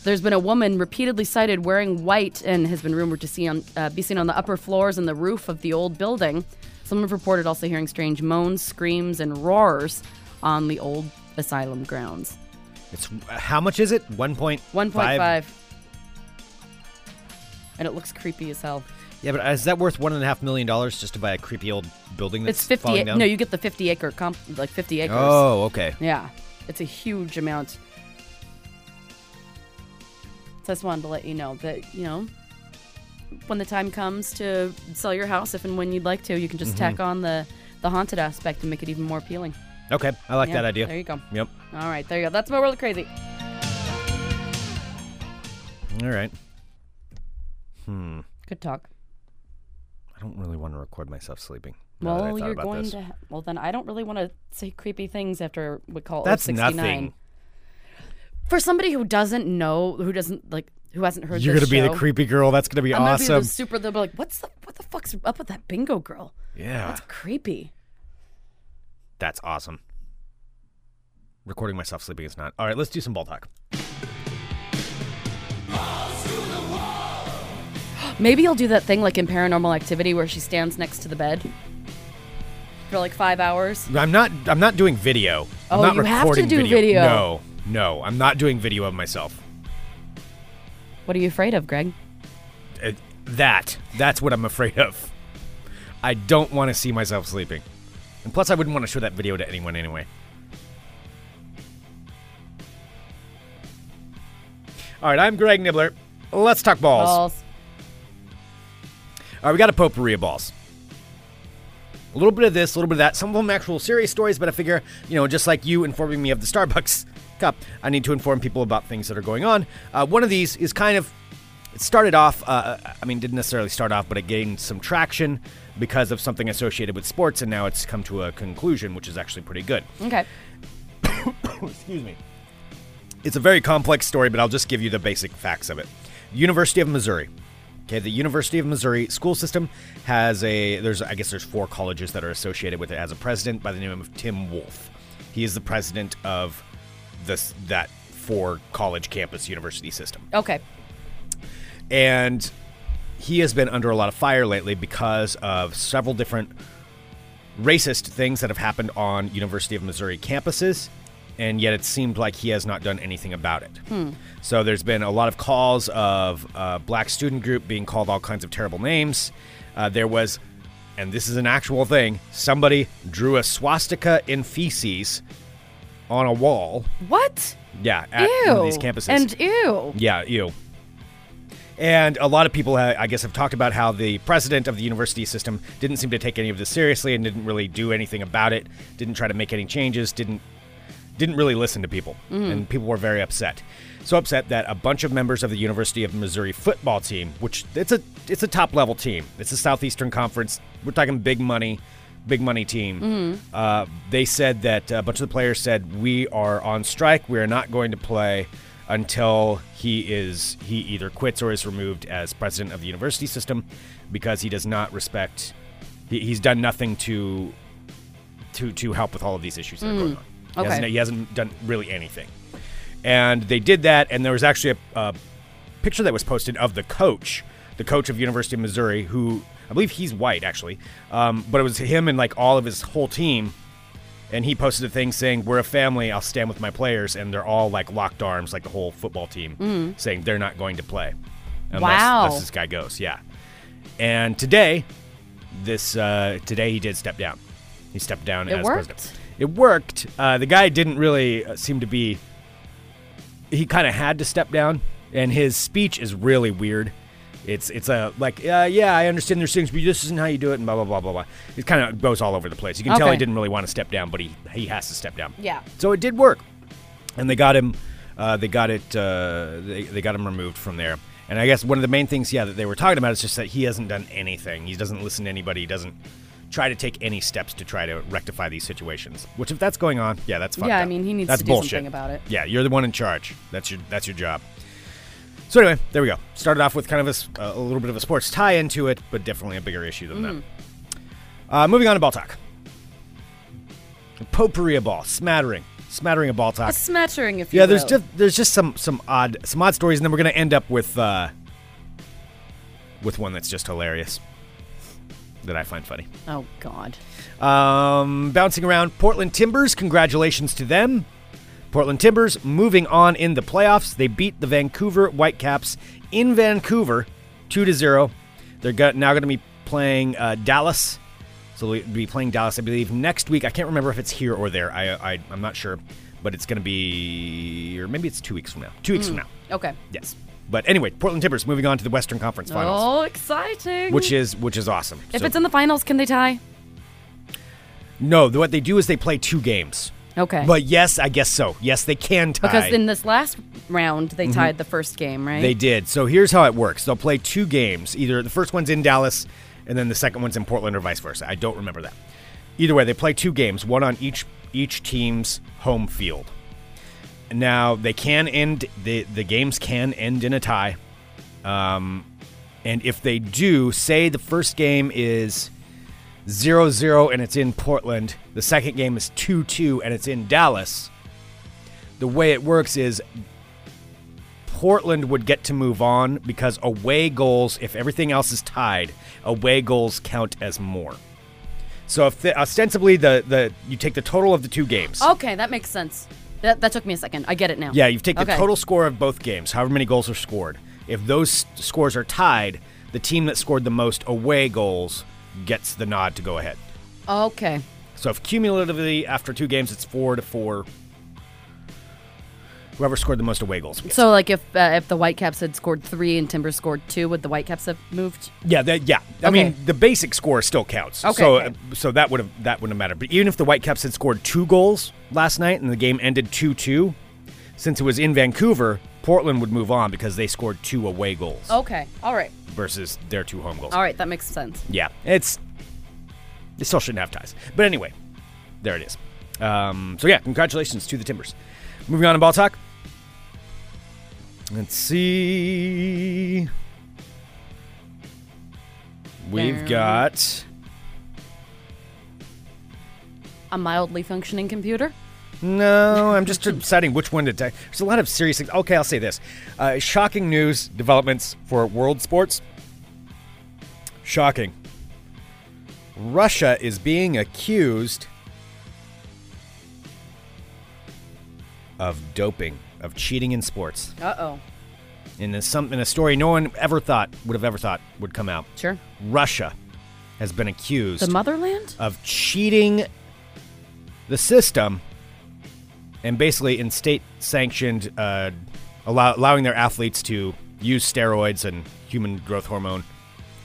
there's been a woman repeatedly sighted wearing white and has been rumored to see on, uh, be seen on the upper floors and the roof of the old building. Some have reported also hearing strange moans, screams, and roars on the old asylum grounds. It's how much is it? One point 1.5. And it looks creepy as hell. Yeah, but is that worth one and a half million dollars just to buy a creepy old building that's It's 50 falling down? No, you get the 50 acre comp like 50 acres. Oh, okay. Yeah, it's a huge amount. So I just wanted to let you know that, you know, when the time comes to sell your house, if and when you'd like to, you can just Mm-hmm. tack on the, the haunted aspect and make it even more appealing. Okay, I like Yeah, that idea. There you go. Yep. All right, there you go. That's my world of crazy. All right. Hmm. Good talk. I don't really want to record myself sleeping. now that I Well, you're going this. to. Well, then I don't really want to say creepy things after we call That's 69. nothing. For somebody who doesn't know, who doesn't like, who hasn't heard You're this gonna be the show, creepy girl. That's gonna be I'm awesome. gonna be the super. They'll be like, "What's the what the fuck's up with that bingo girl? yeah, That's creepy." that's awesome. recording myself sleeping is not. All right, let's do some ball talk. Maybe you'll do that thing like in Paranormal Activity where she stands next to the bed for like five hours. I'm not. I'm not doing video. I'm Oh, not you have to recording do video. No, no, I'm not doing video of myself. What are you afraid of, Greg? Uh, that. That's what I'm afraid of. I don't want to see myself sleeping, and plus, I wouldn't want to show that video to anyone anyway. All right, I'm Greg Nibler. Let's talk balls. Balls. All right, we got a potpourri of balls. A little bit of this, a little bit of that. Some of them actual serious stories, but I figure, you know, just like you informing me of the Starbucks cup, I need to inform people about things that are going on. Uh, one of these is kind of, it started off, uh, I mean, didn't necessarily start off, but it gained some traction because of something associated with sports, and now it's come to a conclusion, which is actually pretty good. Okay. Excuse me. It's a very complex story, but I'll just give you the basic facts of it. University of Missouri. Okay, the University of Missouri school system has a there's I guess there's four colleges that are associated with it. as a president by the name of Tim Wolfe. He is the president of this that for college campus university system Okay. and he has been under a lot of fire lately because of several different racist things that have happened on University of Missouri campuses, and yet it seemed like he has not done anything about it. So there's been a lot of calls of a black student group being called all kinds of terrible names. Uh, there was, and this is an actual thing, somebody drew a swastika in feces on a wall. What? Yeah, at ew. one of these campuses. And ew. Yeah, ew. And a lot of people, I guess, have talked about how the president of the university system didn't seem to take any of this seriously and didn't really do anything about it. Didn't try to make any changes. Didn't didn't really listen to people, mm-hmm. and people were very upset. So upset that a bunch of members of the University of Missouri football team, which it's a it's a top level team, it's a Southeastern Conference. We're talking big money, big money team. Mm-hmm. Uh, they said that uh, a bunch of the players said we are on strike. We are not going to play until he is he either quits or is removed as president of the university system because he does not respect. He, he's done nothing to to to help with all of these issues that are going mm. on. He, okay. hasn't, he hasn't done really anything. And they did that, and there was actually a, a picture that was posted of the coach, the coach of University of Missouri, who I believe he's white actually, um, but it was him and like all of his whole team. And he posted a thing saying, "We're a family. I'll stand with my players," and they're all like locked arms, like the whole football team, saying they're not going to play unless, Wow. unless this guy goes. Yeah. And today, this uh, today he did step down. He stepped down It as worked? president. It worked. Uh, the guy didn't really uh, seem to be. He kind of had to step down, and his speech is really weird. It's it's a like uh, yeah I understand there's things but this isn't how you do it and blah blah blah blah blah. It kind of goes all over the place. You can tell Okay. he didn't really want to step down, but he he has to step down. Yeah. So it did work, and they got him. Uh, they got it. Uh, they, they got him removed from there. And I guess one of the main things, yeah, that they were talking about is just that he hasn't done anything. He doesn't listen to anybody. He doesn't try to take any steps to try to rectify these situations. Which, if that's going on, yeah, that's fucked Yeah, I mean, he needs that's to do bullshit. something about it. Yeah, you're the one in charge. That's your that's your job. So anyway, there we go. Started off with kind of a little bit of a sports tie into it, but definitely a bigger issue than Mm-hmm. that. Uh, moving on to ball talk. Potpourri of ball, smattering, smattering of ball talk. A smattering, if you Yeah, there's will. just there's just some some odd some odd stories, and then we're gonna end up with uh, with one that's just hilarious that I find funny. Oh God. Um, bouncing around Portland Timbers, congratulations to them. Portland Timbers moving on in the playoffs. They beat the Vancouver Whitecaps in Vancouver, two to zero. They're go- now going to be playing uh, Dallas. So they'll be playing Dallas, I believe, next week. I can't remember if it's here or there. I, I I'm not sure, but it's going to be, or maybe it's two weeks from now. Two weeks from now. Okay. Yes. But anyway, Portland Timbers moving on to the Western Conference Finals, Oh, exciting. which is which is awesome. if So- it's in the finals, can they tie? no, what they do is they play two games. Okay. But yes, I guess so. Yes, they can tie. because in this last round, they tied the first game, right? Mm-hmm. they did. So here's how it works. They'll play two games. Either the first one's in Dallas and then the second one's in Portland or vice versa. I don't remember that. Either way, they play two games, one on each each team's home field. Now, they can end the the games can end in a tie. Um and if they do, say the first game is 0 0 and it's in Portland, the second game is 2 2 and it's in Dallas, the way it works is Portland would get to move on because away goals, if everything else is tied, away goals count as more. So if the, ostensibly the, the you take the total of the two games. Okay, that makes sense. That, that took me a second. I get it now. Yeah, you take the Okay. total score of both games, however many goals are scored. If those scores are tied, the team that scored the most away goals gets the nod to go ahead. Okay. So if cumulatively after two games it's four to four, whoever scored the most away goals. Gets. So, like, if uh, if the Whitecaps had scored three and Timbers scored two, would the Whitecaps have moved? yeah, that, yeah. I Okay. mean the basic score still counts. Okay, So okay. uh, so that would have that wouldn't have mattered. But even if the Whitecaps had scored two goals last night and the game ended two two, since it was in Vancouver, Portland would move on because they scored two away goals Okay. All right. Versus their two home goals. All right. That makes sense. Yeah, it's they still shouldn't have ties. But anyway, there it is. Um, so yeah, congratulations to the Timbers. Moving on to ball talk. Let's see. We've got A mildly functioning computer. No. I'm just deciding which one to take. There's a lot of serious things. Okay, I'll say this: uh, shocking news developments for world sports. Shocking. Russia is being accused of doping, of cheating in sports. Uh oh. In a, some, in a story no one ever thought would have ever thought would come out. Sure. Russia has been accused The motherland. of cheating the system and basically in state sanctioned uh, allow, allowing their athletes to use steroids and human growth hormone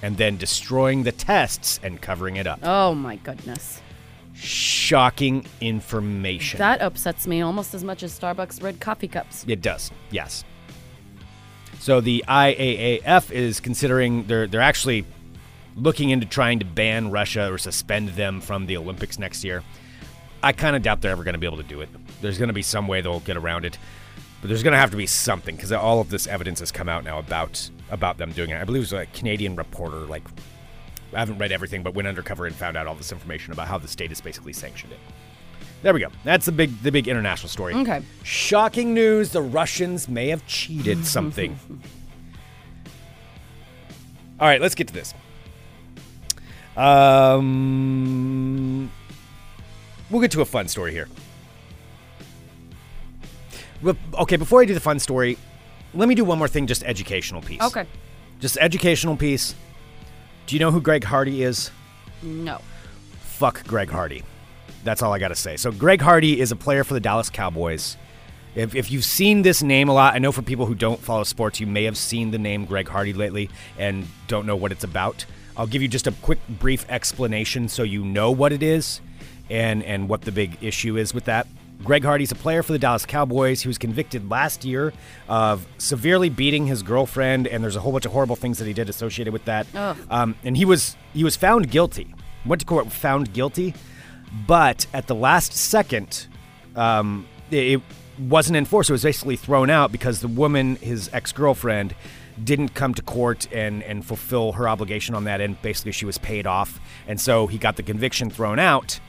and then destroying the tests and covering it up. Oh my goodness. Shocking information. That upsets me almost as much as Starbucks red coffee cups. It does, yes. So the IAAF is considering they're they're actually looking into trying to ban Russia or suspend them from the Olympics next year. I kind of doubt they're ever going to be able to do it. There's going to be some way they'll get around it, but there's going to have to be something because all of this evidence has come out now about about them doing it. I believe it was a Canadian reporter, like I haven't read everything, but went undercover and found out all this information about how the state has basically sanctioned it. There we go. That's the big the big international story. Okay. Shocking news: the Russians may have cheated something. All right, let's get to this. Um, we'll get to a fun story here. Okay, before I do the fun story, let me do one more thing, just educational piece. Okay. Just educational piece. Do you know who Greg Hardy is? No. fuck Greg Hardy. That's all I got to say. So, Greg Hardy is a player for the Dallas Cowboys. If, if you've seen this name a lot, I know for people who don't follow sports, you may have seen the name Greg Hardy lately and don't know what it's about. I'll give you just a quick, brief explanation so you know what it is and, and what the big issue is with that. Greg Hardy's a player for the Dallas Cowboys. He was convicted last year of severely beating his girlfriend, and there's a whole bunch of horrible things that he did associated with that. Um, and he was he was found guilty. Went to court, found guilty, but at the last second, um, it, it wasn't enforced. It was basically thrown out because the woman, his ex girlfriend, didn't come to court and and fulfill her obligation on that end. Basically, she was paid off, and so he got the conviction thrown out,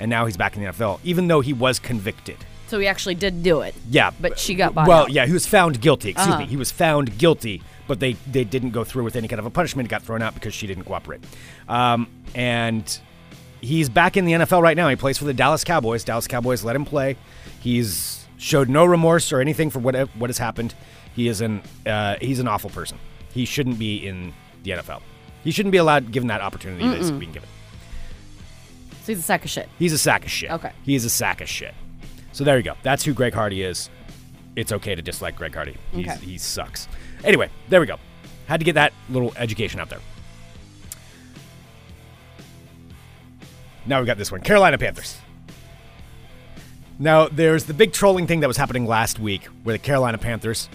and now he's back in the NFL, even though he was convicted. So he actually did do it. Yeah, But she got bought Well, out. yeah, he was found guilty. Excuse Uh-huh. me, he was found guilty, but they they didn't go through with any kind of a punishment. He got thrown out because she didn't cooperate. Um, and he's back in the NFL right now. He plays for the Dallas Cowboys. Dallas Cowboys let him play. He's showed no remorse or anything for what what has happened. He is an uh, he's an awful person. He shouldn't be in the NFL. He shouldn't be allowed given that opportunity that he's being given. So he's a sack of shit. He's a sack of shit. Okay. He is a sack of shit. So there you go. That's who Greg Hardy is. It's okay to dislike Greg Hardy. He's, Okay. He sucks. Anyway, there we go. Had to get that little education out there. Now we got this one Carolina Panthers. Now, there's the big trolling thing that was happening last week where the Carolina Panthers,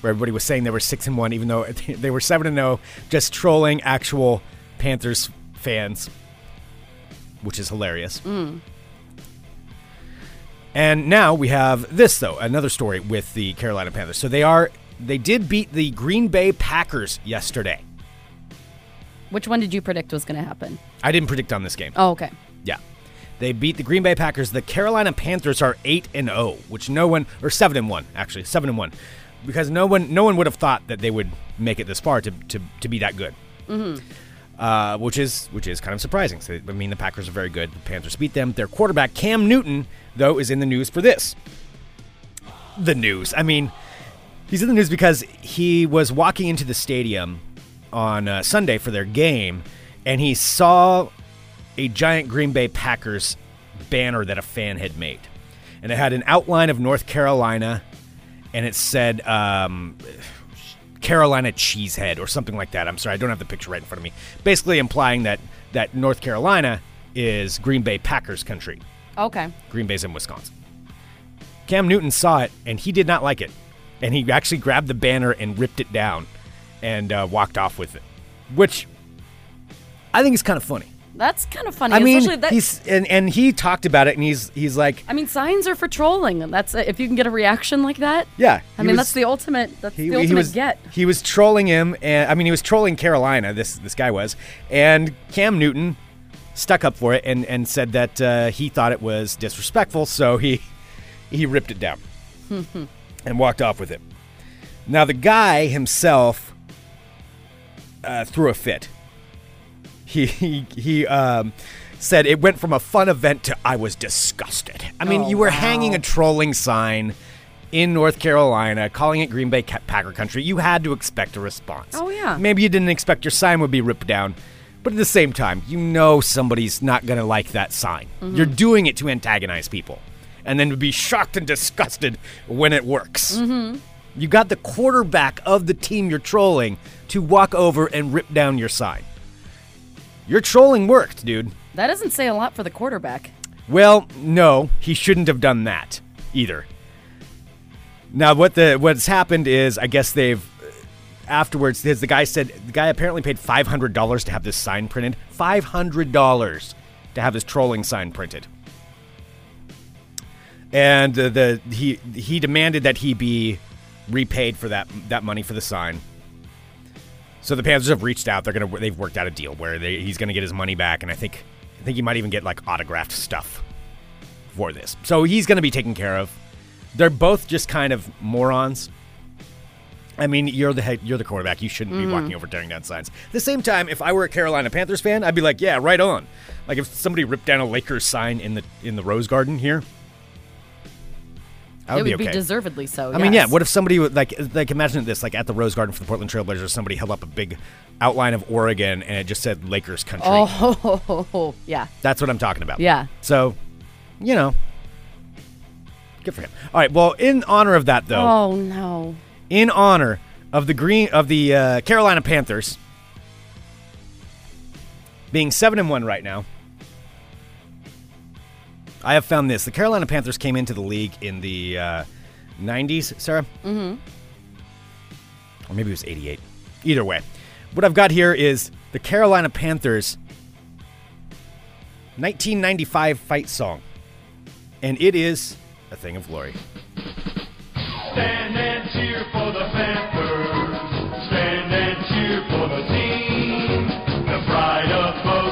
where everybody was saying they were 6 and 1, even though they were 7 and 0, just trolling actual Panthers fans which is hilarious. And now we have this though, another story with the Carolina Panthers. So they are they did beat the Green Bay Packers yesterday. Which one did you predict was going to happen? I didn't predict on this game. Oh, okay. Yeah. They beat the Green Bay Packers. The Carolina Panthers are eight and zero, which no one or seven and one actually seven and one, because no one no one would have thought that they would make it this far to to, to be that good. Mm-hmm. Uh, which is which is kind of surprising. So, I mean, the Packers are very good. The Panthers beat them. Their quarterback Cam Newton, though, is in the news for this. The news. I mean, he's in the news because he was walking into the stadium on uh, Sunday for their game, and he saw a giant Green Bay Packers banner that a fan had made, and it had an outline of North Carolina, and it said. Um, Carolina cheesehead or something like that. I'm sorry, I don't have the picture right in front of me. Basically implying that that North Carolina is Green Bay Packers country. Okay. Green Bay's in Wisconsin. Cam Newton saw it and he did not like it. And he actually grabbed the banner and ripped it down and uh, walked off with it, which I think is kind of funny. That's kind of funny. I mean, that, he's and, and he talked about it and he's he's like, I mean, signs are for trolling. and That's if you can get a reaction like that. yeah. I mean, was- that's the ultimate. That's he, the he was get. he was trolling him and I mean he was trolling Carolina this this guy was and Cam Newton stuck up for it and and said that uh, he thought it was disrespectful so he he ripped it down and walked off with it. Now the guy himself uh, threw a fit. He he he um, said it went from a fun event to I was disgusted. I mean, Oh, you were wow. hanging a trolling sign in North Carolina, calling it Green Bay Packer country. You had to expect a response. Oh, yeah. Maybe you didn't expect your sign would be ripped down, but at the same time, you know somebody's not going to like that sign. Mm-hmm. You're doing it to antagonize people, and then to be shocked and disgusted when it works. Mm-hmm. You got the quarterback of the team you're trolling to walk over and rip down your sign. Your trolling worked, dude. That doesn't say a lot for the quarterback. Well, no, he shouldn't have done that either. Now, what the what's happened is, I guess they've afterwards. His, the guy said the guy apparently paid five hundred dollars to have this sign printed. Five hundred dollars to have his trolling sign printed, and uh, the he he demanded that he be repaid for that that money for the sign. So the Panthers have reached out. They're gonna they've worked out a deal where they, he's gonna get his money back, and I think I think he might even get like autographed stuff for this. So he's gonna be taken care of. They're both just kind of morons. I mean, you're the head, you're the quarterback. You shouldn't be mm-hmm. walking over tearing down signs. At the same time, if I were a Carolina Panthers fan, I'd be like, yeah, right on. Like if somebody ripped down a Lakers sign in the in the Rose Garden here, I would, it would be be, deservedly so. I mean, yeah. What if somebody would like like imagine this like at the Rose Garden for the Portland Trailblazers, somebody held up a big outline of Oregon and it just said Lakers country. Oh, yeah, That's what I'm talking about. yeah. So, you know, good for him. All right. Well, in honor of that, though, Oh no. in honor of the green of the uh, Carolina Panthers being seven and one right now, I have found this: the Carolina Panthers came into the league in the uh, '90s, Sarah. Mm-hmm. Or maybe it was '88. Either way, what I've got here is the Carolina Panthers 1995 fight song, and it is a thing of glory. Stand and cheer for the Panthers. Stand and cheer for the team. The pride of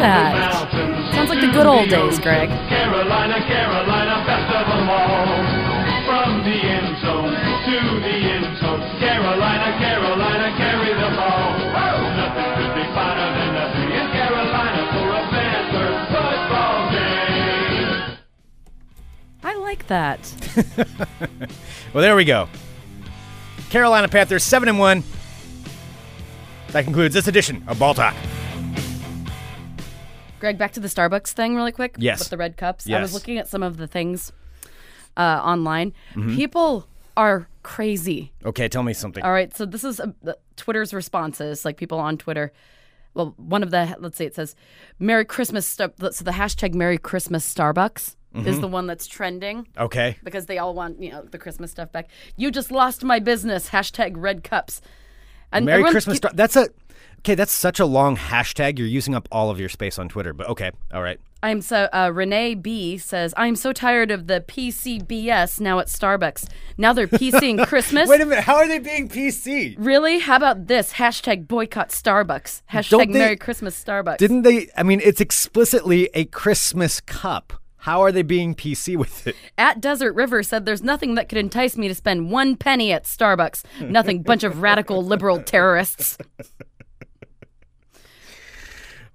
that. Sounds like the good old days, Greg. Carolina, Carolina, best of them all. From the end zone to the end zone. Carolina, Carolina, carry the ball. Nothing could be finer than to in Carolina for a Panther football game. I like that. Well, there we go. Carolina Panthers seven and one. That concludes this edition of Ball Talk. Greg, back to the Starbucks thing really quick. Yes. With the red cups. Yes. I was looking at some of the things uh, online. Mm-hmm. People are crazy. Okay, tell me something. All right, so this is uh, the- Twitter's responses, like people on Twitter. Well, one of the let's see, it says "Merry Christmas." Star- so the hashtag "Merry Christmas Starbucks" Mm-hmm. is the one that's trending Okay. because they all want you know the Christmas stuff back. You just lost my business. Hashtag Red Cups. And Merry Christmas. keep- Star- that's a Okay, that's such a long hashtag. You're using up all of your space on Twitter. But okay, all right. I'm so uh, Renee B says I'm so tired of the PCBS now at Starbucks. Now they're PCing Christmas. Wait a minute. How are they being PC? Really? How about this? Hashtag boycott Starbucks. Hashtag they- Merry Christmas Starbucks. Didn't they? I mean, it's explicitly a Christmas cup. How are they being PC with it? At Desert River said there's nothing that could entice me to spend one penny at Starbucks. Nothing. Bunch of radical liberal terrorists.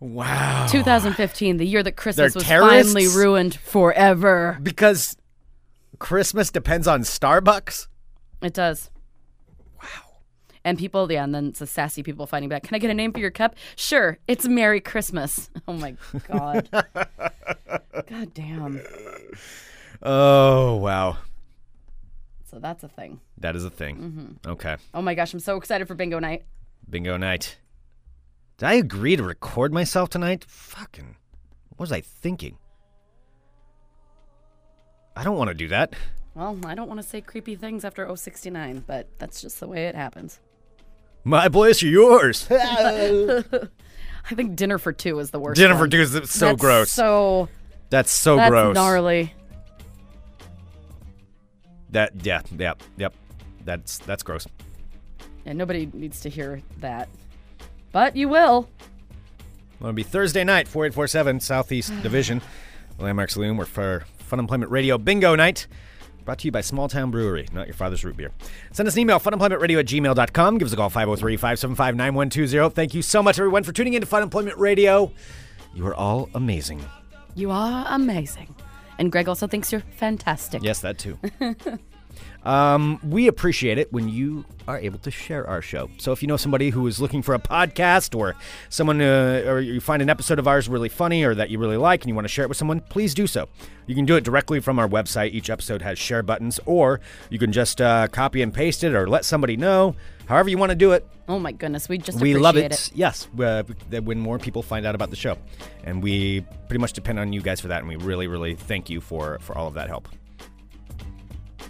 Wow. 2015, the year that Christmas They're was terrorists? finally ruined forever. Because Christmas depends on Starbucks? It does. Wow. And people, yeah, and then it's the sassy people fighting back. Can I get a name for your cup? Sure. It's Merry Christmas. Oh my God. God damn. Oh, wow. So that's a thing. That is a thing. Mm-hmm. Okay. Oh my gosh, I'm so excited for bingo night. Bingo night. Did I agree to record myself tonight? Fucking. What was I thinking? I don't want to do that. Well, I don't want to say creepy things after 069, but that's just the way it happens. My place or yours? I think dinner for two is the worst. Dinner for one. two is so That's gross. So that's so that's gross. gnarly. That yeah, yeah, yep. That's that's gross. Yeah, nobody needs to hear that, but you will. Well, it'll be Thursday night, 4847 Southeast Division, Landmark Saloon. We're for Fun Employment Radio Bingo Night. Brought to you by Small Town Brewery, not your father's root beer. Send us an email, funemploymentradio at gmail.com. Give us a call, 503 575 9120. Thank you so much, everyone, for tuning in to Fun Employment Radio. You are all amazing. You are amazing, and Greg also thinks you're fantastic. Yes, that too. um, we appreciate it when you are able to share our show. So if you know somebody who is looking for a podcast or someone, uh, or you find an episode of ours really funny or that you really like and you want to share it with someone, please do so. You can do it directly from our website. Each episode has share buttons, or you can just uh, copy and paste it or let somebody know. However you want to do it, Oh my goodness, we just we love it. appreciate Yes, uh, that when more people find out about the show, and we pretty much depend on you guys for that, and we really, really thank you for for all of that help.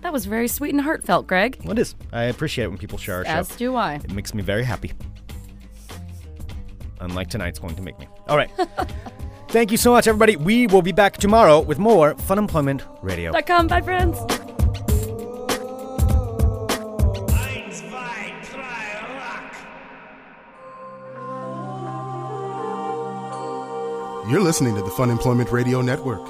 That was very sweet and heartfelt, Greg. What is? I appreciate it when people share our As show. do I. It makes me very happy. Unlike tonight's going to make me. All right. Thank you so much, everybody. We will be back tomorrow with more Fun Employment Radio. Dot com. Bye, friends. You're listening to the Fun Employment Radio Network.